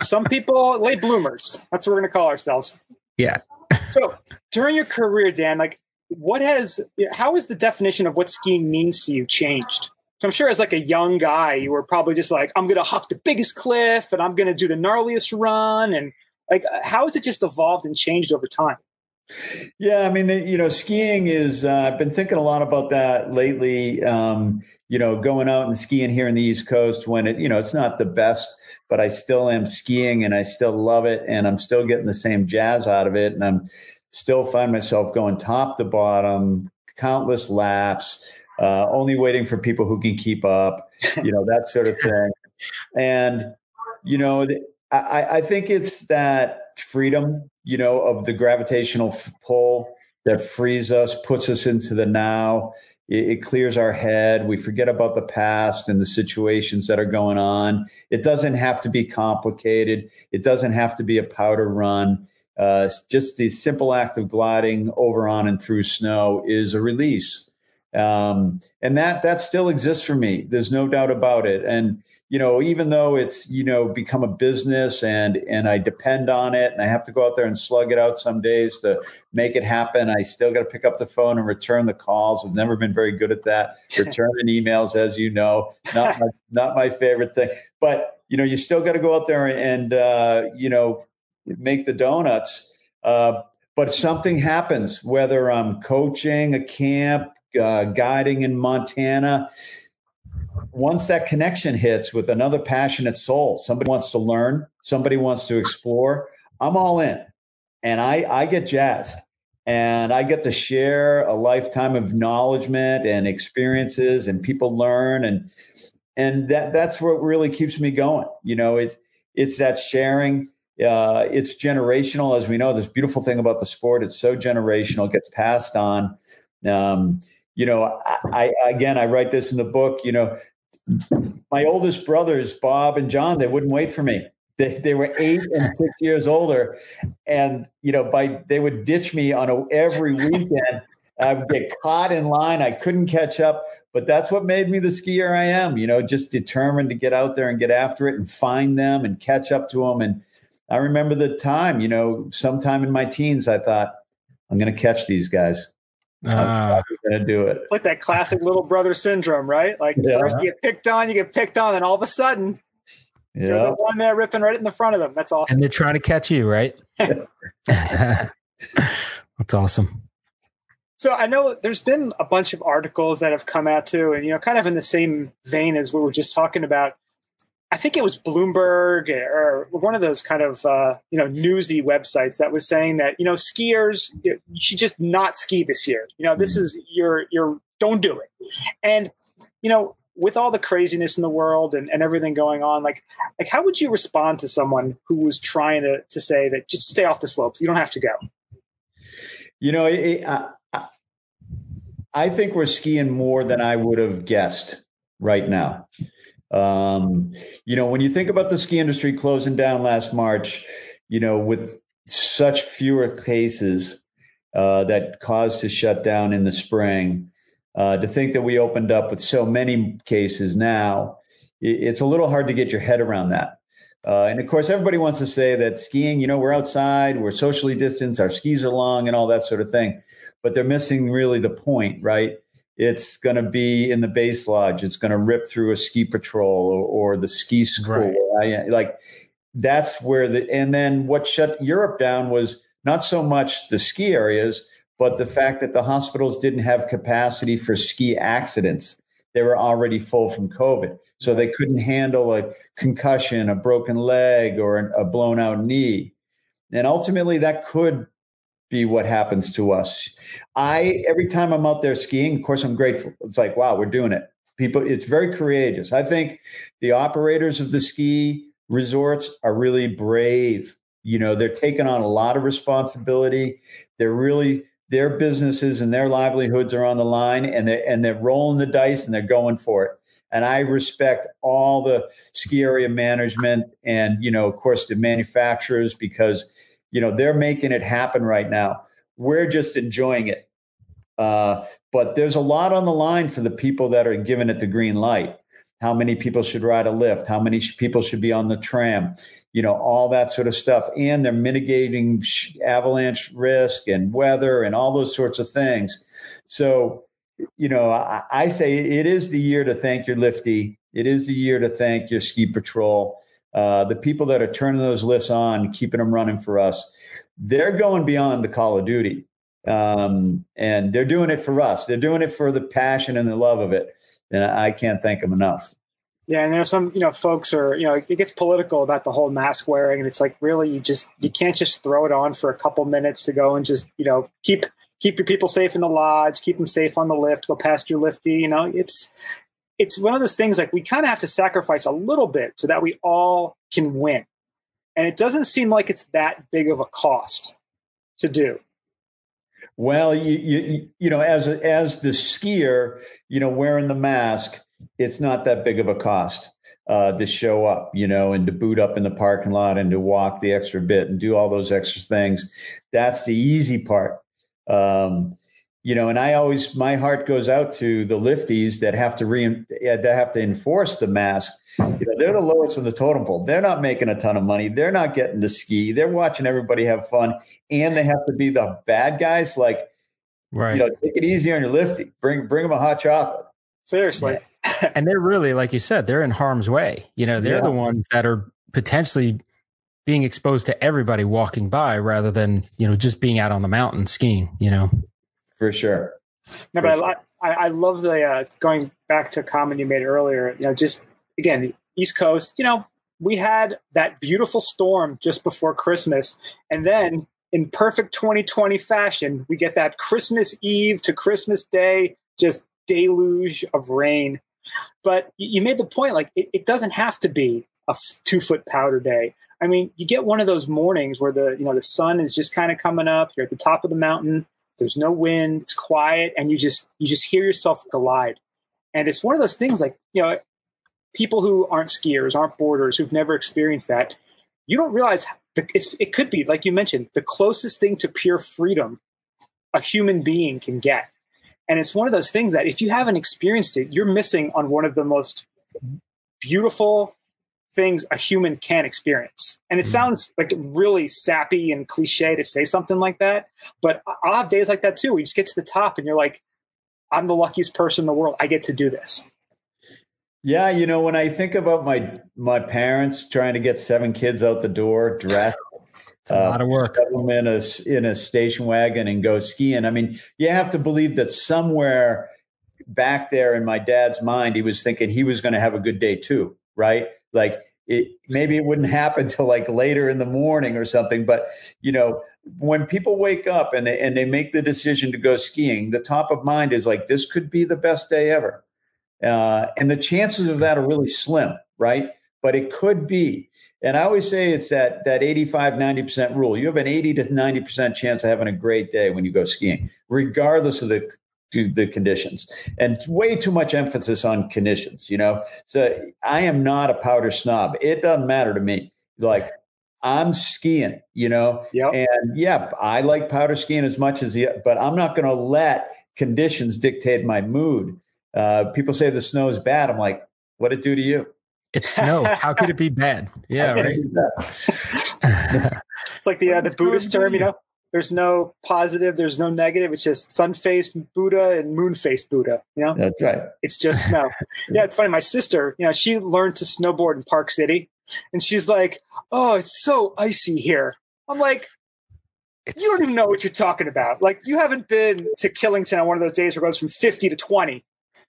Some people late bloomers. That's what we're going to call ourselves. Yeah. so during your career, Dan, like what has how has the definition of what skiing means to you changed? So I'm sure as like a young guy, you were probably just like, I'm going to huck the biggest cliff and I'm going to do the gnarliest run. And like, how has it just evolved and changed over time? Yeah, I mean, you know, skiing is, uh, I've been thinking a lot about that lately. Um, you know, going out and skiing here in the East Coast when it, you know, it's not the best, but I still am skiing and I still love it and I'm still getting the same jazz out of it. And I'm still find myself going top to bottom, countless laps, uh, only waiting for people who can keep up, you know, that sort of thing. And, you know, I, I think it's that freedom, you know, of the gravitational pull that frees us, puts us into the now. It, it clears our head. We forget about the past and the situations that are going on. It doesn't have to be complicated. It doesn't have to be a powder run. Uh, just the simple act of gliding over on and through snow is a release um, and that that still exists for me. There's no doubt about it. And you know even though it's you know become a business and and i depend on it and i have to go out there and slug it out some days to make it happen i still got to pick up the phone and return the calls. I've never been very good at that. Returning emails as you know not my, not my favorite thing. But you know you still got to go out there and uh, you know make the donuts. Uh, but something happens whether i'm coaching a camp uh, guiding in Montana. Once that connection hits with another passionate soul, somebody wants to learn, somebody wants to explore, I'm all in. And I, I get jazzed and I get to share a lifetime of acknowledgement and experiences and people learn and and that that's what really keeps me going. You know, it it's that sharing. Uh, it's generational, as we know. This beautiful thing about the sport, it's so generational, it gets passed on. Um, you know, I, I again, I write this in the book. You know, my oldest brothers, Bob and John, they wouldn't wait for me. They, they were eight and six years older, and you know, by they would ditch me on a, every weekend. I would get caught in line. I couldn't catch up, but that's what made me the skier I am. You know, just determined to get out there and get after it and find them and catch up to them. And I remember the time. You know, sometime in my teens, I thought I'm going to catch these guys. Uh, going to do it. It's like that classic little brother syndrome, right? Like yeah. first you get picked on, you get picked on, and all of a sudden, yeah. you're the one there ripping right in the front of them. That's awesome. And they're trying to catch you, right? That's awesome. So I know there's been a bunch of articles that have come out too, and you know, kind of in the same vein as we were just talking about. I think it was Bloomberg or one of those kind of uh, you know newsy websites that was saying that you know skiers you should just not ski this year. You know, this Mm-hmm. is your your don't do it. And you know, with all the craziness in the world and, and everything going on, like like how would you respond to someone who was trying to to say that just stay off the slopes, you don't have to go. You know, it, I, I- I think we're skiing more than I would have guessed right now. Um, you know, when you think about the ski industry closing down last March, you know, with such fewer cases uh, that caused to shut down in the spring, uh, to think that we opened up with so many cases now, it, it's a little hard to get your head around that. Uh, and of course, everybody wants to say that skiing, you know, we're outside, we're socially distanced, our skis are long, and all that sort of thing. But they're missing really the point, right? It's going to be in the base lodge. It's going to rip through a ski patrol or, or the ski school. Right. Like that's where the and then what shut Europe down was not so much the ski areas, but the fact that the hospitals didn't have capacity for ski accidents. They were already full from COVID, so they couldn't handle a concussion, a broken leg, or a blown out knee. And ultimately, that could be what happens to us. I every time I'm out there skiing, of course, I'm grateful. It's like, wow, we're doing it. People, it's very courageous. I think the operators of the ski resorts are really brave. You know, they're taking on a lot of responsibility. They're really their businesses and their livelihoods are on the line, and they and they're rolling the dice and they're going for it. And I respect all the ski area management and you know, of course, the manufacturers because you know they're making it happen right now. We're just enjoying it. Uh, but there's a lot on the line for the people that are giving it the green light. How many people should ride a lift? How many sh- people should be on the tram? You know, all that sort of stuff. And they're mitigating sh- avalanche risk and weather and all those sorts of things. So, you know, I, I say it is the year to thank your lifty. It is the year to thank your ski patrol. Uh, the people that are turning those lifts on, keeping them running for us, they're going beyond the call of duty um, and they're doing it for us. They're doing it for the passion and the love of it, and I can't thank them enough. Yeah, and there's some, you know, folks are, you know, it gets political about the whole mask wearing, and it's like really, you just you can't just throw it on for a couple minutes to go and just, you know, keep keep your people safe in the lodge, keep them safe on the lift, go past your lifty. You know, it's it's one of those things like we kind of have to sacrifice a little bit so that we all can win, and it doesn't seem like it's that big of a cost to do. Well, you you you know, as a, as the skier, you know, wearing the mask, it's not that big of a cost uh, to show up, you know, and to boot up in the parking lot and to walk the extra bit and do all those extra things. That's the easy part. Um, you know, and I always my heart goes out to the lifties that have to re that have to enforce the mask. You know, they're the lowest in the totem pole. They're not making a ton of money. They're not getting to ski. They're watching everybody have fun, and they have to be the bad guys. Like, Right. you know, take it easy on your lifty. Bring bring them a hot chocolate. Seriously, and they're really, like you said, they're in harm's way. You know, they're Yeah. the ones that are potentially being exposed to everybody walking by rather than, you know, just being out on the mountain skiing, you know. For sure. No, but I, I, I love the uh, going back to a comment you made earlier. You know, just again, East Coast. You know, we had that beautiful storm just before Christmas, and then in perfect 2020 fashion, we get that Christmas Eve to Christmas Day just deluge of rain. But you you made the point, like it, it doesn't have to be a f- two foot powder day. I mean, you get one of those mornings where the you know the sun is just kind of coming up. You're at the top of the mountain there's no wind. It's quiet and you just you just hear yourself glide. And it's one of those things like you know people who aren't skiers aren't boarders who've never experienced that you don't realize it could be like you mentioned the closest thing to pure freedom a human being can get. And it's one of those things that if you haven't experienced it you're missing on one of the most beautiful things a human can experience. And it Mhm. sounds like really sappy and cliche to say something like that, but I'll have days like that too. Where you just get to the top and you're like, I'm the luckiest person in the world. I get to do this. Yeah, you know, when I think about my my parents trying to get seven kids out the door dressed, It's a Uh, lot of work. shove them in a in a station wagon and go skiing. I mean, you have to believe that somewhere back there in my dad's mind, he was thinking he was going to have a good day too, right? Like it, maybe it wouldn't happen till like later in the morning or something. But you know, when people wake up and they and they make the decision to go skiing, the top of mind is like this could be the best day ever, uh, and the chances of that are really slim, right? But it could be. And I always say it's that that 85, 90% rule. You have an 80 to 90% chance of having a great day when you go skiing, regardless of the the conditions and way too much emphasis on conditions you know so i am not a powder snob it doesn't matter to me like i'm skiing you know Yep. and yeah i like powder skiing as much as the but i'm not going to let conditions dictate my mood uh, people say the snow is bad i'm like what it do to you It's snow. How could it be bad? Yeah, right. It's like the uh, the Buddhist term, you know. There's no positive, there's no negative. It's just sun faced Buddha and moon faced Buddha. You know, that's right it's just snow. yeah, it's funny. My sister, you know, she learned to snowboard in Park City, and she's like, "Oh, it's so icy here." I'm like, It's, "You don't even know what you're talking about. Like, you haven't been to Killington on one of those days where it goes from 50 to 20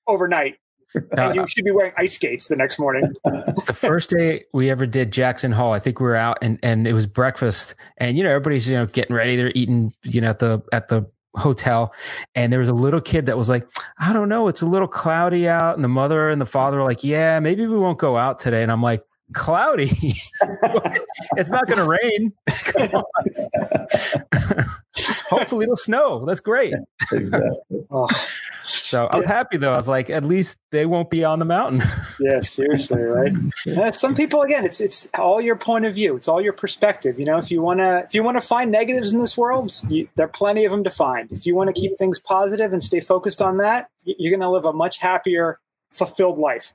overnight, uh, and you should be wearing ice skates the next morning." the first day we ever did Jackson Hole, I think we were out and, and it was breakfast and you know everybody's you know getting ready. They're eating you know at the at the hotel. And there was a little kid that was like I don't know. It's a little cloudy out. And the mother and the father were like yeah maybe we won't go out today. And I'm like cloudy it's not going to rain hopefully it'll snow that's great exactly. Oh, so I was happy though I was like at least they won't be on the mountain yeah, seriously, right? Yeah, uh, some people, again, it's it's all your point of view. It's all your perspective. You know, if you wanna if you wanna find negatives in this world, you, there are plenty of them to find. If you want to keep things positive and stay focused on that, you're gonna live a much happier, fulfilled life.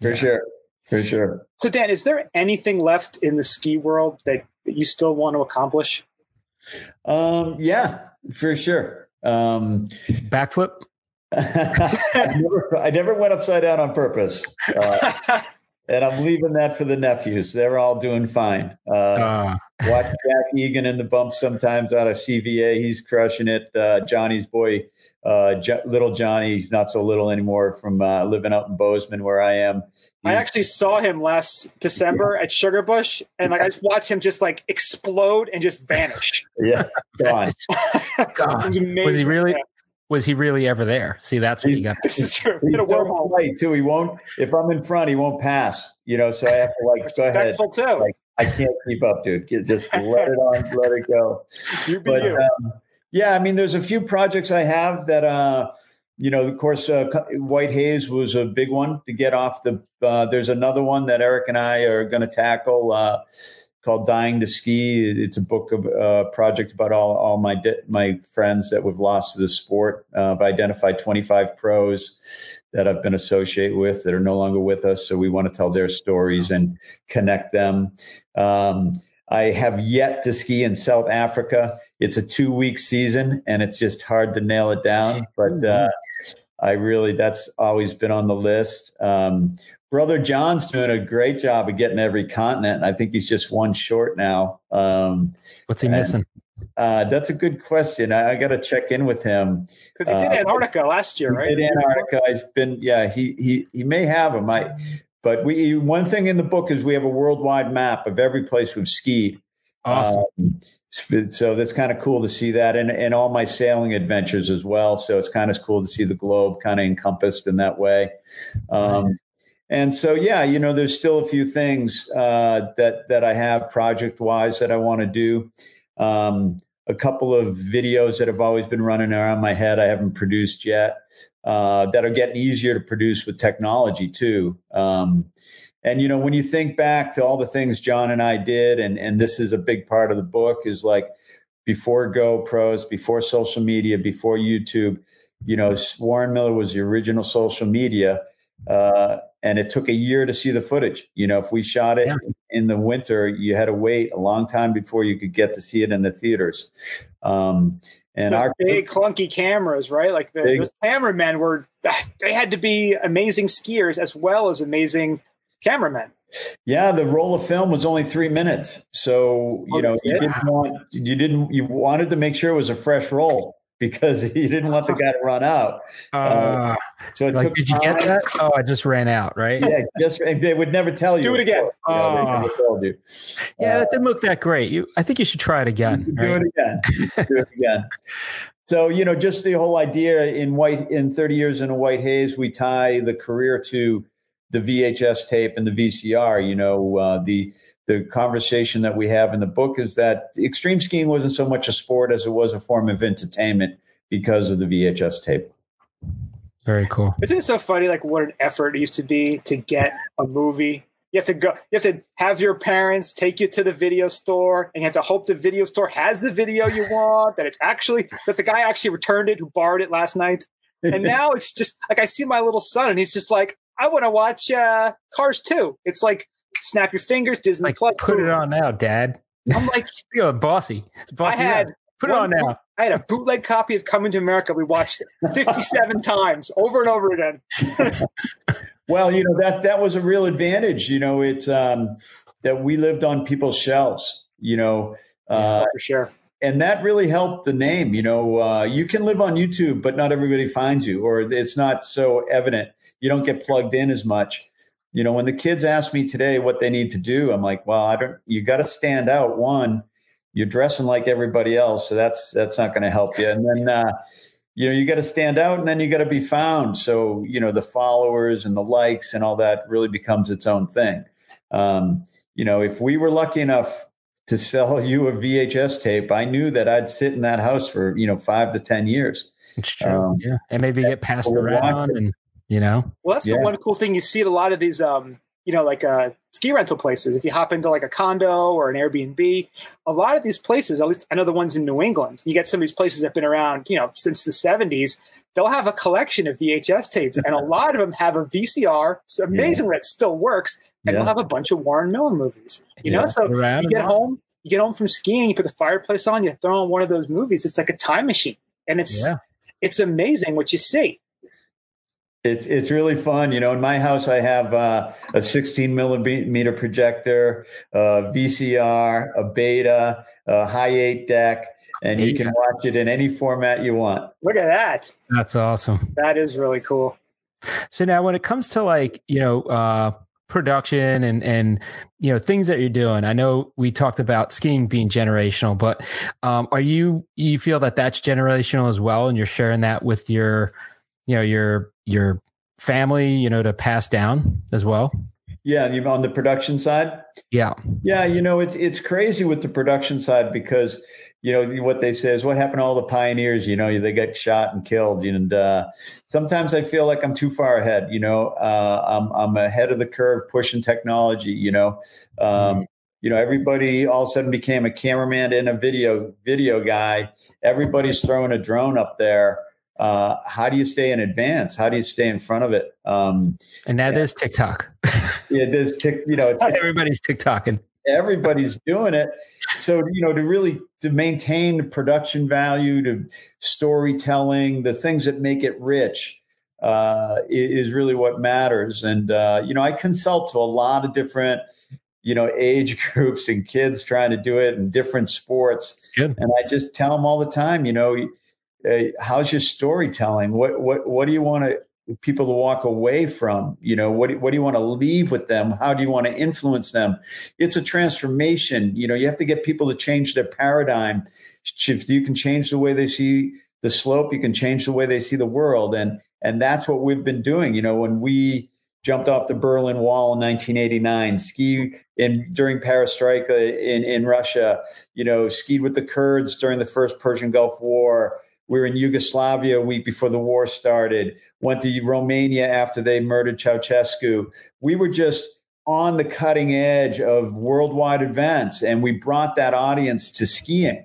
for Yeah. sure for sure So, Dan, is there anything left in the ski world that, that you still want to accomplish? um yeah for sure um backflip I, never, I never went upside down on purpose. Uh, and I'm leaving that for the nephews. They're all doing fine. Uh, uh, watch Jack Egan in the bump sometimes out of CVA. He's crushing it. Uh, Johnny's boy, uh, Jo- little Johnny, he's not so little anymore from uh, living out in Bozeman where I am. I actually saw him last December at Sugarbush, and like I just watched him just like explode and just vanish. yeah, gone. God. Was. Was he really? Yeah, was he really ever there? See, that's what you got. this is true. He's Hit a so wormhole. polite too. He won't. If I'm in front, he won't pass. You know, so I have to like go ahead. Respectful too. Like, I can't keep up, dude. Get- Just let it on, let it go. you be but you. um, yeah, I mean, there's a few projects I have that, uh, you know, of course, uh, White Haze was a big one to get off the. Uh, there's another one that Eric and I are going to tackle uh, called "Dying to Ski." It's a book of uh, project about all all my di- my friends that we've lost to the sport. Uh, I've identified 25 pros that I've been associated with that are no longer with us. So we want to tell their stories and connect them. Um, I have yet to ski in South Africa. It's a two week season and it's just hard to nail it down. But uh, I really, that's always been on the list. Um, Brother John's doing a great job of getting every continent. I think he's just one short now. Um, What's he and- missing? uh, that's a good question. I, I got to check in with him. Because he did uh, Antarctica last year, right? He did Antarctica. He's been, yeah, he he he may have him. I, but we one thing in the book is we have a worldwide map of every place we've skied. Awesome. Um, so that's kind of cool to see that, and and all my sailing adventures as well. So it's kind of cool to see the globe kind of encompassed in that way. Um, and so yeah, you know, there's still a few things uh, that that I have project wise that I want to do. Um, a couple of videos that have always been running around my head I haven't produced yet uh, that are getting easier to produce with technology too. Um, and you know, when you think back to all the things John and I did, and and this is a big part of the book, is like before GoPros, before social media, before YouTube. You know, Warren Miller was the original social media, uh, and it took a year to see the footage. You know, if we shot it Yeah. in the winter, you had to wait a long time before you could get to see it in the theaters. Um, and The our big clunky cameras, right? Like the, Big- those cameramen were, they had to be amazing skiers as well as amazing cameramen. Yeah, the roll of film was only three minutes, so Oh, you know you didn't want you didn't you wanted to make sure it was a fresh roll because he didn't want the guy to run out. Uh, So it like, took did you get that? Oh, I just ran out, right? Yeah, just and they would never tell you. Do it again. You know, they Oh. never told you. Yeah, Uh, that didn't look that great. You, I think you should try it again. do it again. do it again. So you know, just the whole idea in white in thirty years in a white haze, we tie the career to the VHS tape and the VCR. You know, uh, the the conversation that we have in the book is that extreme skiing wasn't so much a sport as it was a form of entertainment because of the VHS tape. Very cool. Isn't it so funny, like what an effort it used to be to get a movie? You have to go. You have to have your parents take you to the video store, and you have to hope the video store has the video you want. That it's actually that the guy actually returned it who borrowed it last night. And now it's just like I see my little son, and he's just like, "I want to watch uh, Cars 2. It's like snap your fingers, Disney Like, Plus. put it on now, Dad. I'm like, You're bossy. It's I bossy. had now. Put it on now. I had a bootleg copy of Coming to America. We watched it 57 times over and over again. Well, you know that that was a real advantage. You know, it's um, that we lived on people's shelves. You know, uh, for sure. and that really helped the name. You know, uh, you can live on YouTube, but not everybody finds you, or it's not so evident. You don't get plugged in as much. You know, when the kids ask me today what they need to do, I'm like, well, I don't. You got to stand out. One, you're dressing like everybody else, so that's that's not going to help you. And then. Uh, you know you got to stand out and then you got to be found so you know the followers and the likes and all that really becomes its own thing um, you know if we were lucky enough to sell you a vhs tape i knew that i'd sit in that house for you know five to ten years It's true. Um, yeah. And maybe get passed around and, you know, Well, that's Yeah. the one cool thing you see at a lot of these, um, you know, like uh, ski rental places. If you hop into like a condo or an Airbnb, a lot of these places, at least I know the ones in New England, you get some of these places that have been around, you know, since the 70s. They'll have a collection of VHS tapes, and a lot of them have a VCR. It's amazing that it still works, and Yeah. they'll have a bunch of Warren Miller movies. You know, so you get home, you get home from skiing, you put the fireplace on, you throw on one of those movies. It's like a time machine, and it's Yeah. it's amazing what you see. It's it's really fun you know in my house i have uh, a 16 millimeter projector uh, vcr a beta a high 8 deck and you can watch it in any format you want Look at that. that's awesome. That is really cool. So now when it comes to like, you know, uh production and and you know things that you're doing i know we talked about skiing being generational but um are you you feel that that's generational as well and you're sharing that with your you know your your family you know to pass down as well yeah you on the production side yeah Yeah, you know, it's it's crazy with the production side because you know what they say is what happened to all the pioneers. You know, they get shot and killed, and uh, sometimes I feel like I'm too far ahead. You know, uh, I'm I'm ahead of the curve, pushing technology. You know, um, you know, everybody all of a sudden became a cameraman and a video video guy. Everybody's throwing a drone up there. Uh, how do you stay in advance? How do you stay in front of it? Um, and now Yeah. there's tiktok it is, tick, you know, everybody's tiktoking everybody's doing it so you know to really to maintain the production value to storytelling the things that make it rich uh, is really what matters and uh, you know i consult to a lot of different you know age groups and kids trying to do it in different sports Good. and i just tell them all the time you know uh, how's your storytelling? What what what do you want to people to walk away from? You know what what do you want to leave with them? How do you want to influence them? It's a transformation. You know you have to get people to change their paradigm. If you can change the way they see the slope you can change the way they see the world. And and that's what we've been doing. You know when we jumped off the berlin wall in 1989 ski in during perestroika in in russia you know skied with the kurds during the first persian gulf war we were in Yugoslavia a week before the war started, went to Romania after they murdered Ceausescu. We were just on the cutting edge of worldwide events, and we brought that audience to skiing.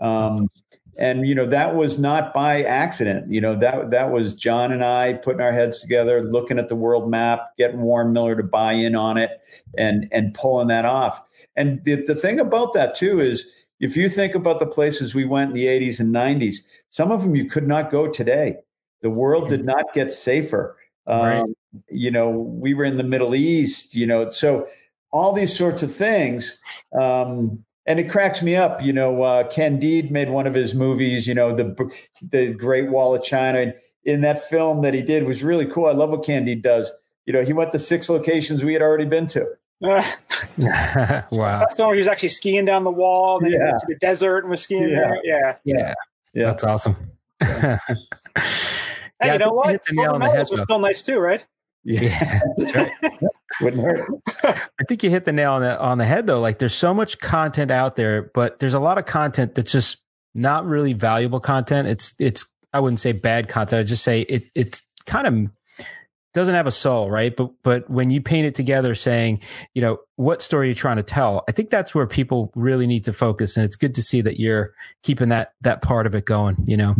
Um, and you know that was not by accident. You know that that was John and I putting our heads together, looking at the world map, getting Warren Miller to buy in on it, and and pulling that off. And the, the thing about that too is, if you think about the places we went in the 80s and 90s, some of them you could not go today. The world did not get safer. Right. Um, you know, we were in the Middle East, you know, so all these sorts of things. Um, and it cracks me up. You know, uh, Candide made one of his movies. You know, the the Great Wall of China. And in that film that he did was really cool. I love what Candide does. You know, he went to six locations we had already been to. Wow. that's the one where he was actually skiing down the wall, and then he Yeah. went to the desert and was skiing Yeah. there. Yeah. Yeah. Yeah. That's awesome. Hey, Yeah, you know what? hit the nail on the Silver head, medals was though. still nice too, right? yeah. That's right. Wouldn't hurt. I think you hit the nail on the on the head though. Like there's so much content out there, but there's a lot of content that's just not really valuable content. It's it's I wouldn't say bad content. I just say it it's kind of doesn't have a soul, right? But but when you paint it together saying, you know, what story you're trying to tell, I think that's where people really need to focus. And it's good to see that you're keeping that that part of it going, you know.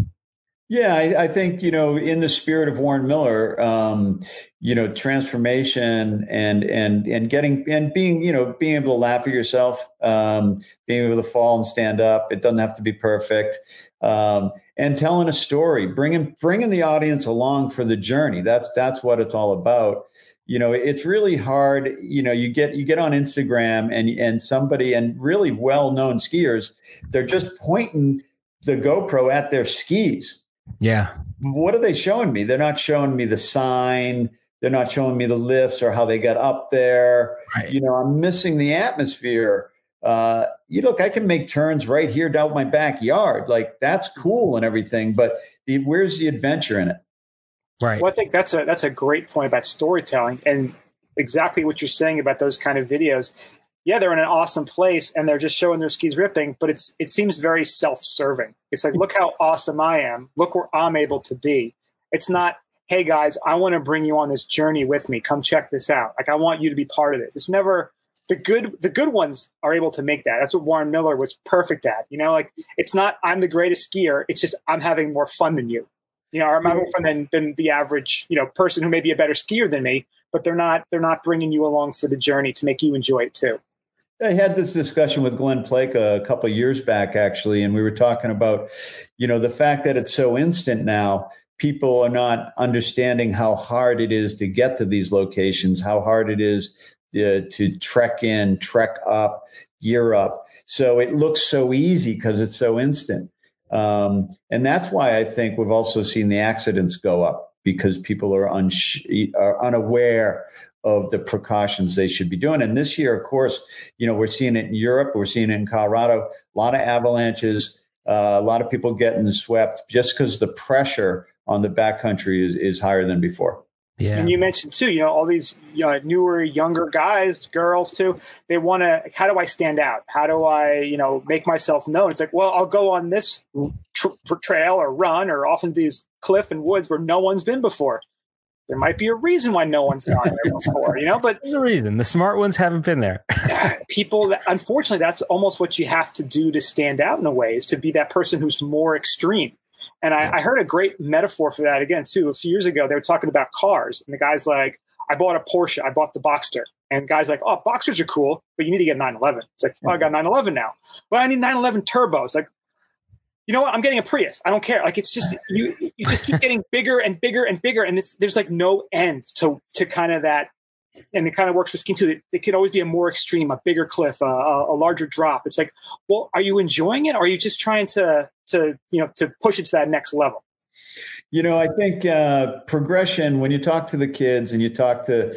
Yeah, I, I think you know, in the spirit of Warren Miller, um, you know, transformation and and and getting and being you know being able to laugh at yourself, um, being able to fall and stand up. It doesn't have to be perfect, um, and telling a story, bringing bringing the audience along for the journey. That's that's what it's all about. You know, it's really hard. You know, you get you get on Instagram and and somebody and really well known skiers, they're just pointing the GoPro at their skis Yeah. what are they showing me? They're not showing me the sign. They're not showing me the lifts or how they got up there. Right. You know, I'm missing the atmosphere. Uh, you look, I can make turns right here down my backyard. Like that's cool and everything, but the, where's the adventure in it? Right. Well, I think that's a that's a great point about storytelling and exactly what you're saying about those kind of videos. Yeah, they're in an awesome place and they're just showing their skis ripping, but it's it seems very self-serving. It's like, hmm. look how awesome I am. Look where I'm able to be. It's not, hey guys, I want to bring you on this journey with me. Come check this out. Like I want you to be part of this. It's never the good the good ones are able to make that. That's what Warren Miller was perfect at. You know, like it's not I'm the greatest skier. It's just I'm having more fun than you. You know, I'm having more fun than, than the average you know person who may be a better skier than me, but they're not they're not bringing you along for the journey to make you enjoy it too. I had this discussion with Glen Plake a couple years back, actually, and we were talking about, you know, the fact that it's so instant now. People are not understanding how hard it is to get to these locations, how hard it is uh, to trek in, trek up, gear up. So it looks so easy because it's so instant. Um, and that's why I think we've also seen the accidents go up because people are, unsh- are unaware of the precautions they should be doing. And this year, of course, you know, we're seeing it in Europe, we're seeing it in Colorado, a lot of avalanches, uh, a lot of people getting swept just because the pressure on the backcountry is, is higher than before. Yeah. And you mentioned too, you know, all these you know, newer, younger guys, girls too. They want to. How do I stand out? How do I, you know, make myself known? It's like, well, I'll go on this tr- trail or run or off into these cliff and woods where no one's been before. There might be a reason why no one's gone there before, you know. But There's a reason. The smart ones haven't been there. people, that, unfortunately, that's almost what you have to do to stand out in a way is to be that person who's more extreme. And I, I heard a great metaphor for that again too. A few years ago, they were talking about cars, and the guy's like, "I bought a Porsche. I bought the Boxster." And the guy's like, "Oh, Boxsters are cool, but you need to get 911." It's like, "Oh, I got 911 now. Well, I need 911 turbo." It's like, you know what? I'm getting a Prius. I don't care. Like it's just you. You just keep getting bigger and bigger and bigger, and it's, there's like no end to to kind of that. And it kind of works for skiing too. It, it could always be a more extreme, a bigger cliff, a, a, a larger drop. It's like, well, are you enjoying it, or are you just trying to to you know to push it to that next level? You know, I think uh, progression. When you talk to the kids and you talk to,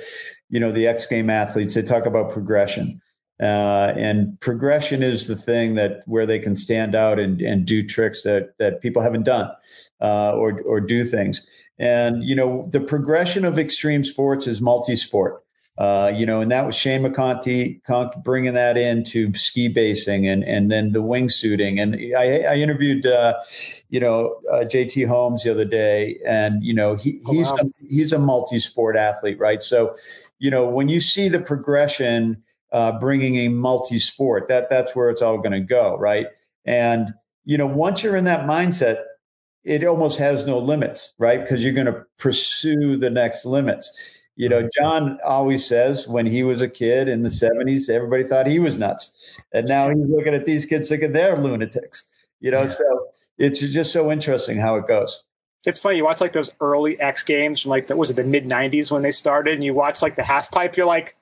you know, the X game athletes, they talk about progression, uh, and progression is the thing that where they can stand out and and do tricks that that people haven't done, uh, or or do things. And you know, the progression of extreme sports is multi-sport. Uh, you know, and that was Shane McConkey bringing that into ski basing and and then the wingsuiting. And I, I interviewed, uh, you know, uh, JT Holmes the other day, and you know, he, Oh, he's wow. a, he's a multi-sport athlete, right? So, you know, when you see the progression, uh, bringing a multi-sport, that that's where it's all going to go, right? And you know, once you're in that mindset, it almost has no limits, right? Because you're going to pursue the next limits. You know, John always says when he was a kid in the 70s, everybody thought he was nuts. And now he's looking at these kids thinking they're lunatics. You know, Yeah. so it's just so interesting how it goes. It's funny. You watch like those early X Games from like the was it the mid '90s when they started, and you watch like the half pipe. You're like,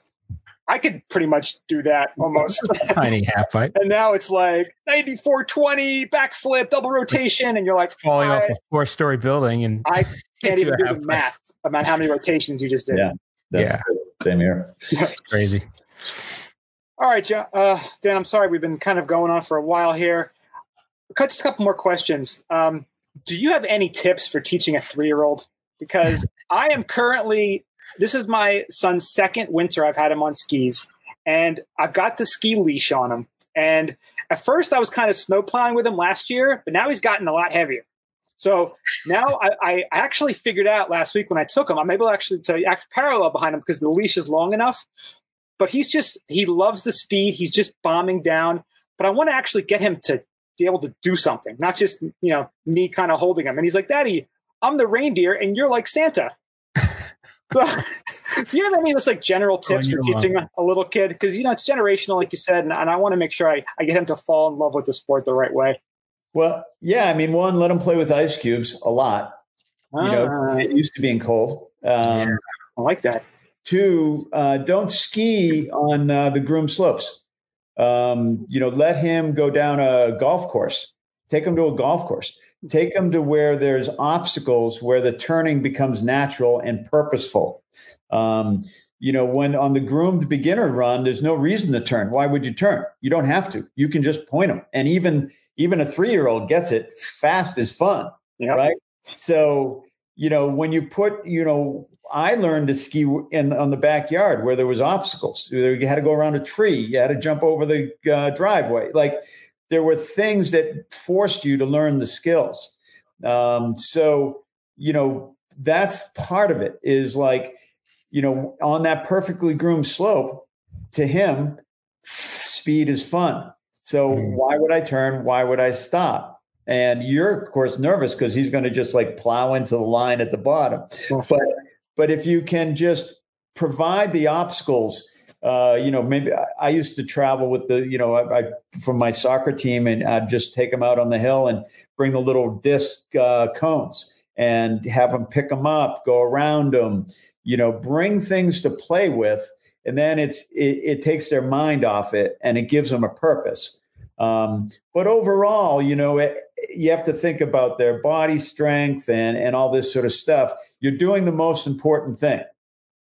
I could pretty much do that almost. Tiny half pipe. and now it's like 9420 backflip, double rotation, and you're like Falling off a four story building and I can't into even a do the pipe. math about how many rotations you just did. Yeah. That's Yeah. good. Same here. It's crazy. All right, John, uh, Dan. I'm sorry we've been kind of going on for a while here. Cut just a couple more questions. Um, do you have any tips for teaching a three year old? Because I am currently this is my son's second winter I've had him on skis, and I've got the ski leash on him. And at first I was kind of snow plowing with him last year, but now he's gotten a lot heavier. So now I, I actually figured out last week when I took him, I'm able actually to act parallel behind him because the leash is long enough. But he's just he loves the speed. He's just bombing down. But I want to actually get him to be able to do something, not just you know me kind of holding him. And he's like, "Daddy, I'm the reindeer, and you're like Santa." So, do you have any of this like general tips for teaching a, a little kid? Because you know it's generational, like you said, and, and I want to make sure I, I get him to fall in love with the sport the right way. Well, yeah. I mean, one, let them play with ice cubes a lot. You know, Ah, it used to being cold. Um, I like that. Two, uh, don't ski on uh, the groomed slopes. Um, you know, let him go down a golf course. Take him to a golf course. Take them to where there's obstacles, where the turning becomes natural and purposeful. Um, you know, when on the groomed beginner run, there's no reason to turn. Why would you turn? You don't have to. You can just point them, and even even a three year old gets it. Fast is fun Yeah. right? So, you know, when you put, you know, I learned to ski in on the backyard where there was obstacles. You had to go around a tree. You had to jump over the uh, driveway. Like there were things that forced you to learn the skills. Um, so, you know, that's part of it. Is like, you know, on that perfectly groomed slope, to him, speed is fun. So Mm. why would I turn? Why would I stop? And you're of course nervous because he's going to just like plow into the line at the bottom. But but if you can just provide the obstacles, uh, you know, maybe I, used to travel with the, you know, I, I from my soccer team, and I'd just take them out on the hill and bring the little disc uh, cones and have them pick them up, go around them, you know, bring things to play with, and then it's it, it takes their mind off it and it gives them a purpose. Um, but overall, you know, it, you have to think about their body strength and and all this sort of stuff. You're doing the most important thing.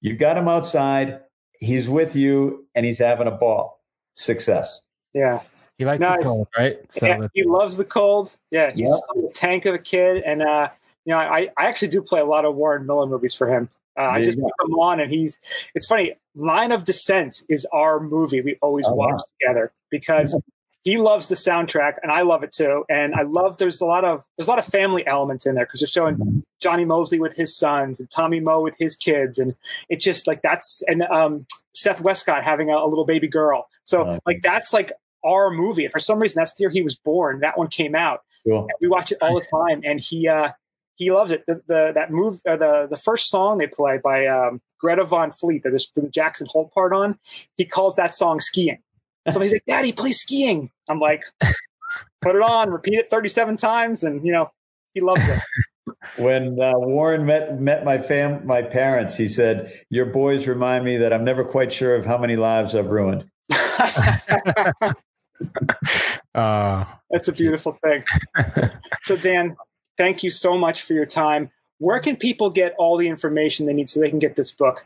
You got them outside. He's with you, and he's having a ball. Success. Yeah. He likes Nice. the cold, right? So yeah, he loves the cold. Yeah, he's Yep. a tank of a kid, and uh, you know, I, I actually do play a lot of Warren Miller movies for him. Uh, I just go. put them on, and he's. It's funny. Line of Descent is our movie we always Oh, wow. watch together because he loves the soundtrack, and I love it too. And I love there's a lot of there's a lot of family elements in there because they're showing Jonny Moseley with his sons and Tommy Moe with his kids, and it's just like that's and um, Seth Wescott having a, a little baby girl. So like that's like our movie. For some reason, that's the year he was born. That one came out. Cool. We watch it all the time, and he uh, he loves it. The, the that move uh, the the first song they play by um, Greta Van Fleet that is the Jackson Hole part on. He calls that song skiing. So he's like, "Daddy, play skiing." I'm like, "Put it on, repeat it 37 times," and you know, he loves it. When uh, Warren met met my fam my parents, he said, "Your boys remind me that I'm never quite sure of how many lives I've ruined." uh, That's a beautiful thing. so, Dan, thank you so much for your time. Where can people get all the information they need so they can get this book?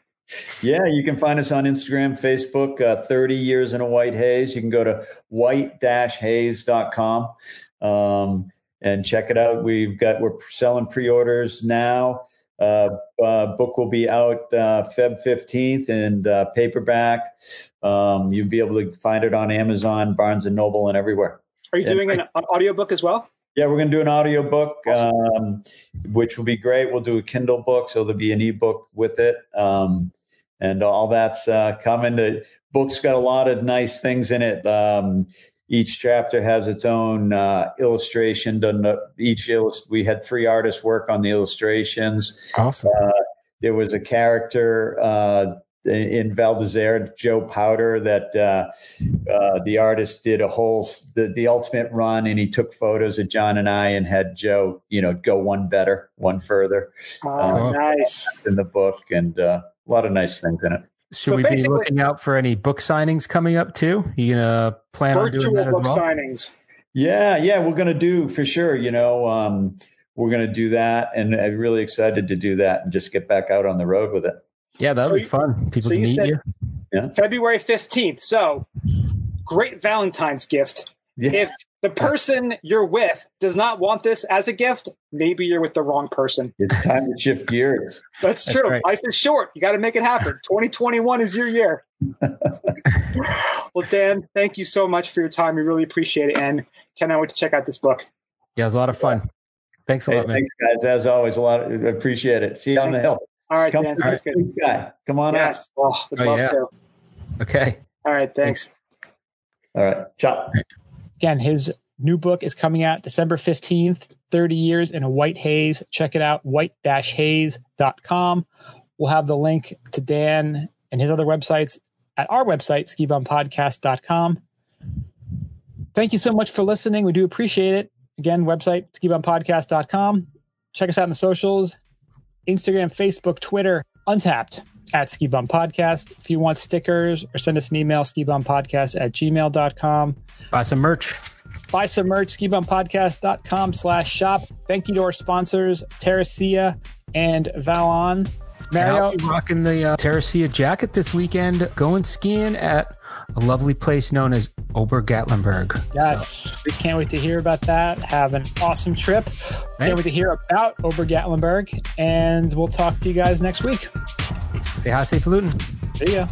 Yeah, you can find us on Instagram, Facebook, uh, 30 Years in a White Haze. You can go to white-haze.com um, and check it out. We've got, we're selling pre-orders now. Uh, uh, book will be out uh, Feb 15th and uh, paperback. Um, you'll be able to find it on Amazon, Barnes and Noble, and everywhere. Are you Yeah. doing an, an audiobook as well? Yeah, we're going to do an audio book, um, which will be great. We'll do a Kindle book, so there'll be an ebook with it, um, and all that's uh, coming. The book's got a lot of nice things in it. Um, each chapter has its own uh, illustration. Done uh, each illust- we had three artists work on the illustrations. awesome. There was a character uh, in Val d'Isère, Joe Powder, that uh, uh, the artist did a whole the, the ultimate run, and he took photos of John and I, and had Joe, you know, go one better, one further Oh, Uh, nice. in the book, and uh, a lot of nice things in it. Should So we be looking out for any book signings coming up too? You gonna plan on doing Virtual that as book well? signings. Yeah, yeah, we're gonna do for sure. You know, um, we're gonna do that, and I'm really excited to do that and just get back out on the road with it. Yeah, that would So be you- fun. People so can you meet said- you. February 15th. So great Valentine's gift. Yeah. If the person you're with does not want this as a gift, maybe you're with the wrong person. It's time to shift gears. That's That's true. right. Life is short. You got to make it happen. 2021 is your year. well, Dan, thank you so much for your time. We really appreciate it. And cannot wait to check out this book. Yeah, it was a lot of fun. Thanks a Hey, lot, man. thanks, guys. As always, a lot. Of, appreciate it. See you on the hill. All right, Come Dan. on, Sounds good. guy. Come on up. Yes. Oh, would Oh, love yeah. to. Okay. All right. Thanks. All right. Ciao. Again, his new book is coming out December 15th, 30 Years in a White Haze. Check it out, white-haze.com. We'll have the link to Dan and his other websites at our website, skibumpodcast.com. Thank you so much for listening. We do appreciate it. Again, website, skibumpodcast.com. Check us out on the socials Instagram, Facebook, Twitter, Untappd at Ski Bum Podcast. If you want stickers or send us an email, Ski Bum Podcast at gmail.com Buy some merch. buy some merch ski bum skibumpodcast.com slash shop. Thank you to our sponsors terracia and Vallon. Mario? be rocking the uh, Terracia jacket this weekend, going skiing at a lovely place known as Ober Gatlinburg. yes we can't wait to hear about that have an awesome trip can't Thanks. wait to hear about ober gatlinburg and we'll talk to you guys next week Stay high, safe, Luton. see ya